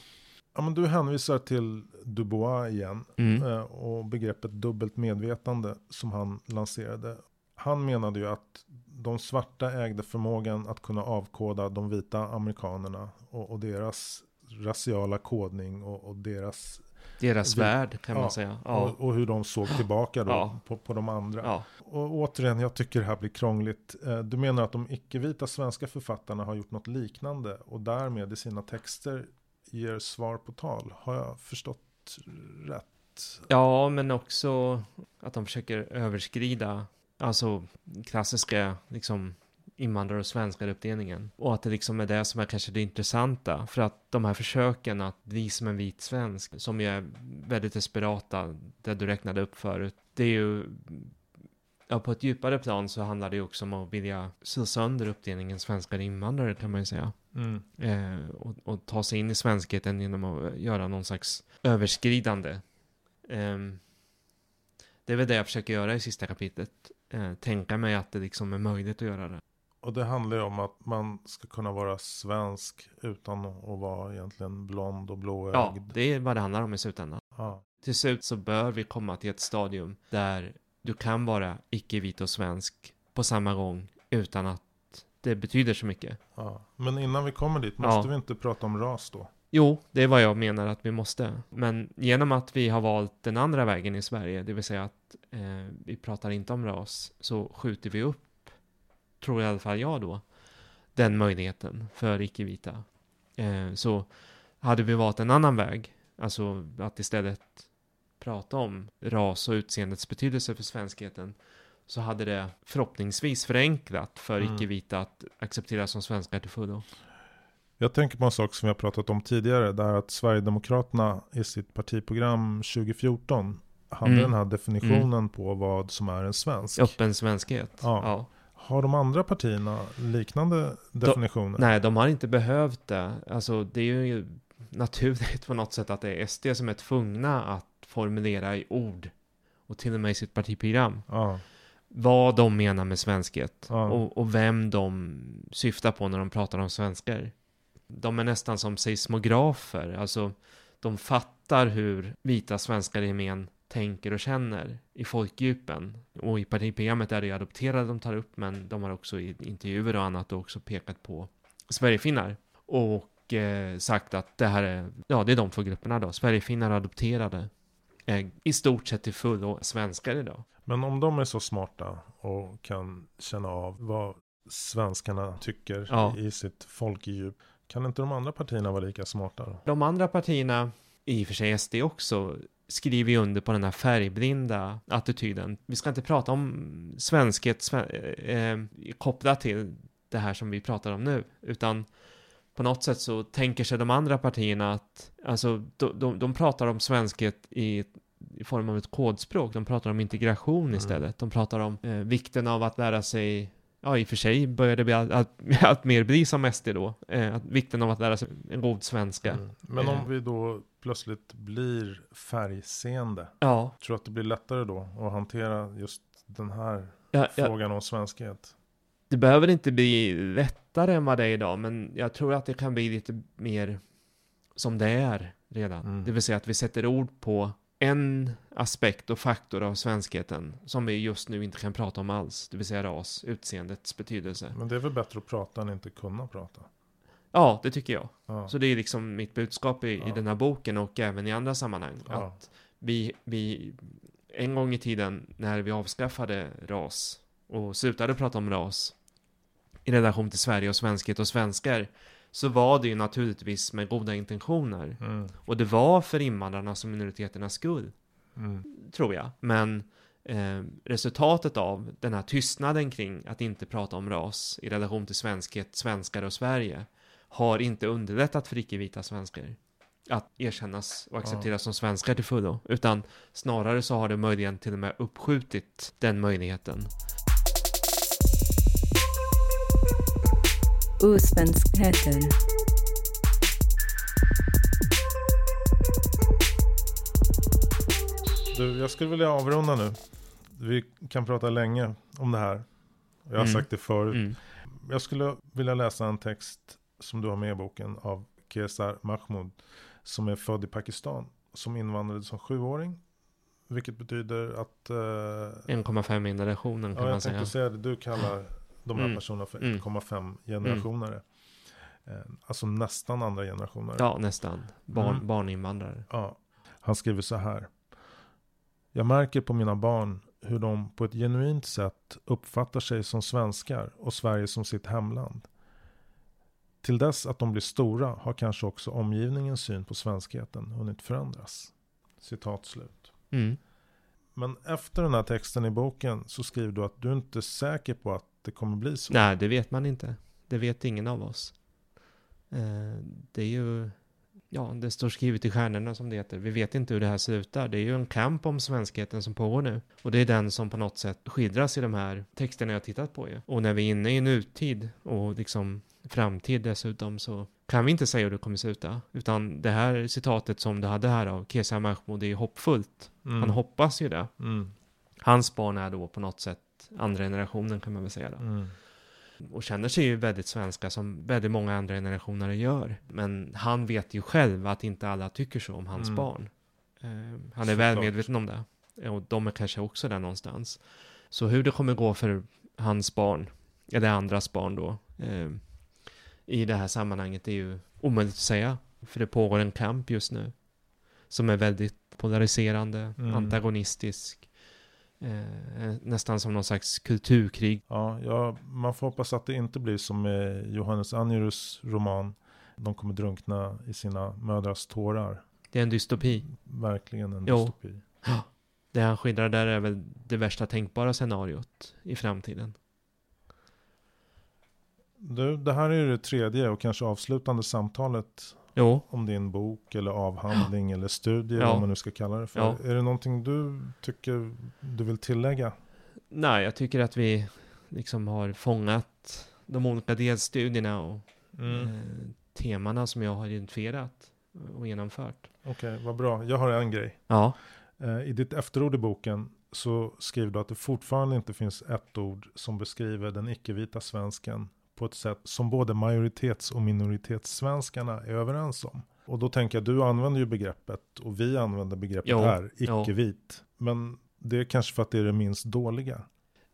Ja, men du hänvisar till Dubois igen. Mm. eh, Och begreppet dubbelt medvetande som han lanserade. Han menade ju att de svarta ägde förmågan att kunna avkoda de vita amerikanerna och, och deras raciala kodning och, och deras Deras värld kan ja, man säga. Ja. och, och hur de såg tillbaka då Ja. på, på de andra. Och återigen, jag tycker det här blir krångligt. Eh, Du menar att de icke-vita svenska författarna har gjort något liknande och därmed i sina texter ger svar på tal. Har jag förstått rätt? Ja, men också att de försöker överskrida, alltså klassiska liksom invandrar och svenskar uppdelningen. Och att det liksom är det som är kanske det intressanta. För att de här försöken att bli som en vit svensk, som ju är väldigt desperata, det du räknade upp förut, det är ju Ja, på ett djupare plan så handlar det ju också om att vilja slå sönder uppdelningen svenskar och invandrare kan man ju säga. Mm. Eh, och, och ta sig in i svenskheten genom att göra någon slags överskridande. Ehm, det är väl det jag försöker göra i sista kapitlet. Eh, tänka mig att det liksom är möjligt att göra det. Och det handlar ju om att man ska kunna vara svensk utan att vara egentligen blond och blåögd. Ja, det är vad det handlar om i slutändan. Ja. Till slut så bör vi komma till ett stadium där du kan vara icke-vit och svensk på samma gång utan att det betyder så mycket. Ja. Men innan vi kommer dit, måste Ja. vi inte prata om ras då? Jo, det är vad jag menar att vi måste. Men genom att vi har valt den andra vägen i Sverige, det vill säga att eh, vi pratar inte om ras, så skjuter vi upp, tror i alla fall jag då, den möjligheten för icke-vita. Eh, så hade vi valt en annan väg, alltså att istället prata om ras och utseendets betydelse för svenskheten, så hade det förhoppningsvis förenklat för Mm. icke-vita att accepteras som svenskar till fullo. Jag tänker på en sak som vi har pratat om tidigare. Där att Sverigedemokraterna i sitt partiprogram 2014 hade Mm. den här definitionen på vad som är en svensk. Öppen svenskhet. Ja. ja. Har de andra partierna liknande definitioner? Nej, de har inte behövt det. Alltså, det är ju naturligt på något sätt att det är SD som är tvungna att formulera i ord och till och med i sitt partiprogram Ja, vad de menar med svenskhet Ja. och, och vem de syftar på när de pratar om svenskar. De är nästan som seismografer, alltså de fattar hur vita svenskar i gemen tänker och känner i folkdjupen. Och i partiprogrammet är det ju adopterade de tar upp, men de har också i intervjuer och annat också pekat på Sverigefinnar. Och eh, sagt att det här är, ja det är de två grupperna då, Sverigefinnar och adopterade. Eh, I stort sett till fullo svenskar idag. men om de är så smarta och kan känna av vad svenskarna tycker Ja. i sitt folkdjup. Kan inte de andra partierna vara lika smarta då? De andra partierna, i och för sig SD också, skriver ju under på den här färgblinda attityden. Vi ska inte prata om svenskhet sven eh, eh, kopplat till det här som vi pratar om nu, utan på något sätt så tänker sig de andra partierna att, alltså, de, de, de pratar om svenskhet i, i form av ett kodspråk, de pratar om integration Mm. istället, de pratar om eh, vikten av att lära sig Ja, i och för sig börjar det bli allt, allt mer bli som SD då. Eh, att vikten av att lära sig en god svenska. Mm. Men Eh. om vi då plötsligt blir färgseende. Ja, Tror du att det blir lättare då att hantera just den här ja, ja, frågan om svenskhet? det behöver inte bli lättare än vad det är idag, men jag tror att det kan bli lite mer som det är redan. Mm. Det vill säga att vi sätter ord på en aspekt och faktor av svenskheten som vi just nu inte kan prata om alls, det vill säga ras, utseendets betydelse. Men det är väl bättre att prata än inte kunna prata? Ja, det tycker jag. Ja. Så det är liksom mitt budskap i, i Ja. den här boken och även i andra sammanhang. Ja. Att vi, vi en gång i tiden när vi avskaffade ras och slutade prata om ras i relation till Sverige och svenskhet och svenskar så var det ju naturligtvis med goda intentioner. Mm. Och det var för invandrarnas och minoriteternas skull, Mm. tror jag. Men eh, resultatet av den här tystnaden kring att inte prata om ras i relation till svenskhet, svenskar och Sverige har inte underlättat för icke-vita svenskar att erkännas och accepteras som svenskar till fullo. Utan snarare så har det möjligen till och med uppskjutit den möjligheten. Osvenskheter. Du, jag skulle vilja avrunda nu. Vi kan prata länge om det här. Jag har Mm. sagt det förut. Mm. Jag skulle vilja läsa en text som du har med i boken av Kesar Mahmoud. Som är född i Pakistan. Som invandrade som sjuåring. Vilket betyder att... Eh, 1,5 generationen kan ja, man jag säga. tänkte säga det. Du kallar de här Mm. personerna för Mm. 1,5 generationer. Eh, alltså nästan andra generationer. Ja, nästan. Barn, Mm. Barninvandrare. Ja. Han skriver så här. Jag märker på mina barn hur de på ett genuint sätt uppfattar sig som svenskar och Sverige som sitt hemland. Till dess att de blir stora har kanske också omgivningens syn på svenskheten hunnit förändras. Citat slut. Mm. Men efter den här texten i boken så skriver du att du inte är säker på att det kommer bli så. Nej, det vet man inte. Det vet ingen av oss. Eh, det är ju, ja, det står skrivet i stjärnorna som det heter. Vi vet inte hur det här slutar. Det är ju en kamp om svenskheten som pågår nu. Och det är den som på något sätt skildras i de här texterna jag tittat på ju. Och när vi är inne i nutid och liksom framtid dessutom så kan vi inte säga hur det kommer sluta. Utan det här citatet som du hade här av Kesa Mahmoud är hoppfullt. Mm. Han hoppas ju det. Mm. Hans barn är då på något sätt andra generationen kan man väl säga då. Mm. Och känner sig ju väldigt svenska som väldigt många andra generationer gör. Men han vet ju själv att inte alla tycker så om hans Mm. barn. Eh, han är väl Såklart. medveten om det. Och de är kanske också där någonstans. Så hur det kommer gå för hans barn, eller andras barn då, eh, i det här sammanhanget är ju omöjligt att säga. För det pågår en kamp just nu. Som är väldigt polariserande, Mm. antagonistisk. Eh, nästan som någon slags kulturkrig. Ja, ja, man får hoppas att det inte blir som med Johannes Angerus roman. De kommer drunkna i sina mödrars tårar. Det är en dystopi. Verkligen en Jo. dystopi. Det han skildrar där är väl det värsta tänkbara scenariot i framtiden. Du, det här är ju det tredje och kanske avslutande samtalet Jo, om din bok eller avhandling eller studie, Ja. vad man nu ska kalla det för. Ja. Är det någonting du tycker du vill tillägga? nej, jag tycker att vi liksom har fångat de olika delstudierna och Mm. eh, temana som jag har identifierat och genomfört. Okej, vad bra. Jag har en grej. Ja, Eh, I ditt efterord i boken så skriver du att det fortfarande inte finns ett ord som beskriver den icke-vita svensken på ett sätt som både majoritets och minoritetssvenskarna är överens om. Och då tänker jag, du använder ju begreppet och vi använder begreppet Jo, här, icke-vit. Men det är kanske för att det är det minst dåliga.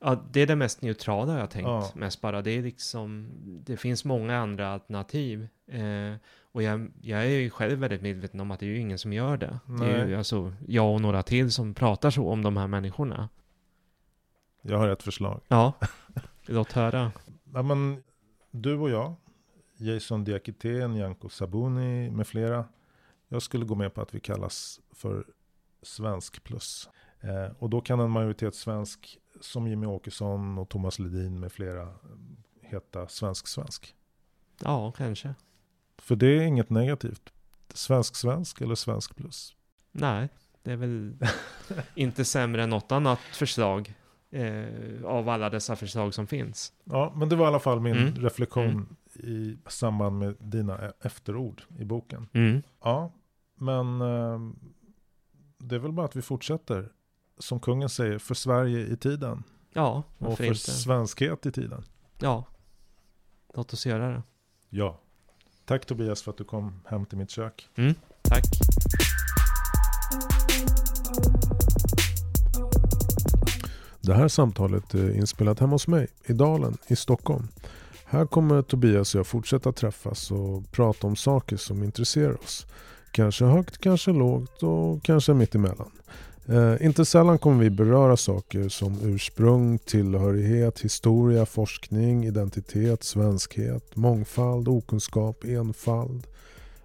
ja det är det mest neutrala jag tänkt Ja. mest bara. Det är liksom, det finns många andra alternativ. Eh, och jag, jag är ju själv väldigt medveten om att det är ju ingen som gör det. Det är ju Nej. alltså jag och några till som pratar så om de här människorna. Jag har ett förslag. Ja, låt höra. Ja, men, du och jag, Jason Diakité, Nyamko Sabuni med flera. Jag skulle gå med på att vi kallas för svensk plus. Eh, och då kan en majoritetssvensk som Jimmy Åkesson och Thomas Ledin med flera heta svensk-svensk. Ja, kanske. För det är inget negativt. Svensk-svensk eller svensk plus. Nej, det är väl inte sämre än något annat förslag eh, av alla dessa förslag som finns. Ja, men det var i alla fall min Mm. reflektion Mm. i samband med dina e- efterord i boken. Mm. Ja, men eh, det är väl bara att vi fortsätter. Som kungen säger, för Sverige i tiden. Ja, Och för inte? svenskhet i tiden. Ja, låt oss göra det. Ja. Tack Tobias för att du kom hem till mitt kök. Tack. Det här samtalet är inspelat hemma hos mig i Dalen i Stockholm. Här kommer Tobias och jag fortsätta träffas och prata om saker som intresserar oss. Kanske högt, kanske lågt och kanske mitt emellan. Eh, inte sällan kommer vi beröra saker som ursprung, tillhörighet, historia, forskning, identitet, svenskhet, mångfald, okunskap, enfald.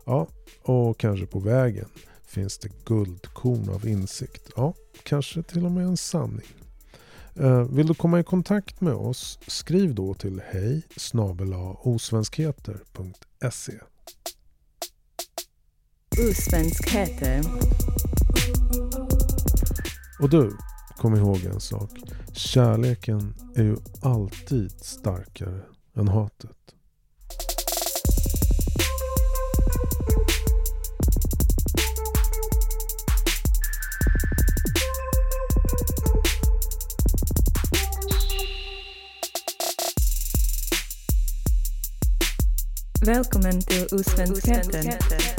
Ja, och kanske på vägen finns det guldkorn av insikt. Ja, kanske till och med en sanning. Eh, vill du komma i kontakt med oss? Skriv då till hej osvenskheter.se Osvenskheter. Och du, kom ihåg en sak. Kärleken är ju alltid starkare än hatet. Välkommen till Osvenskheten.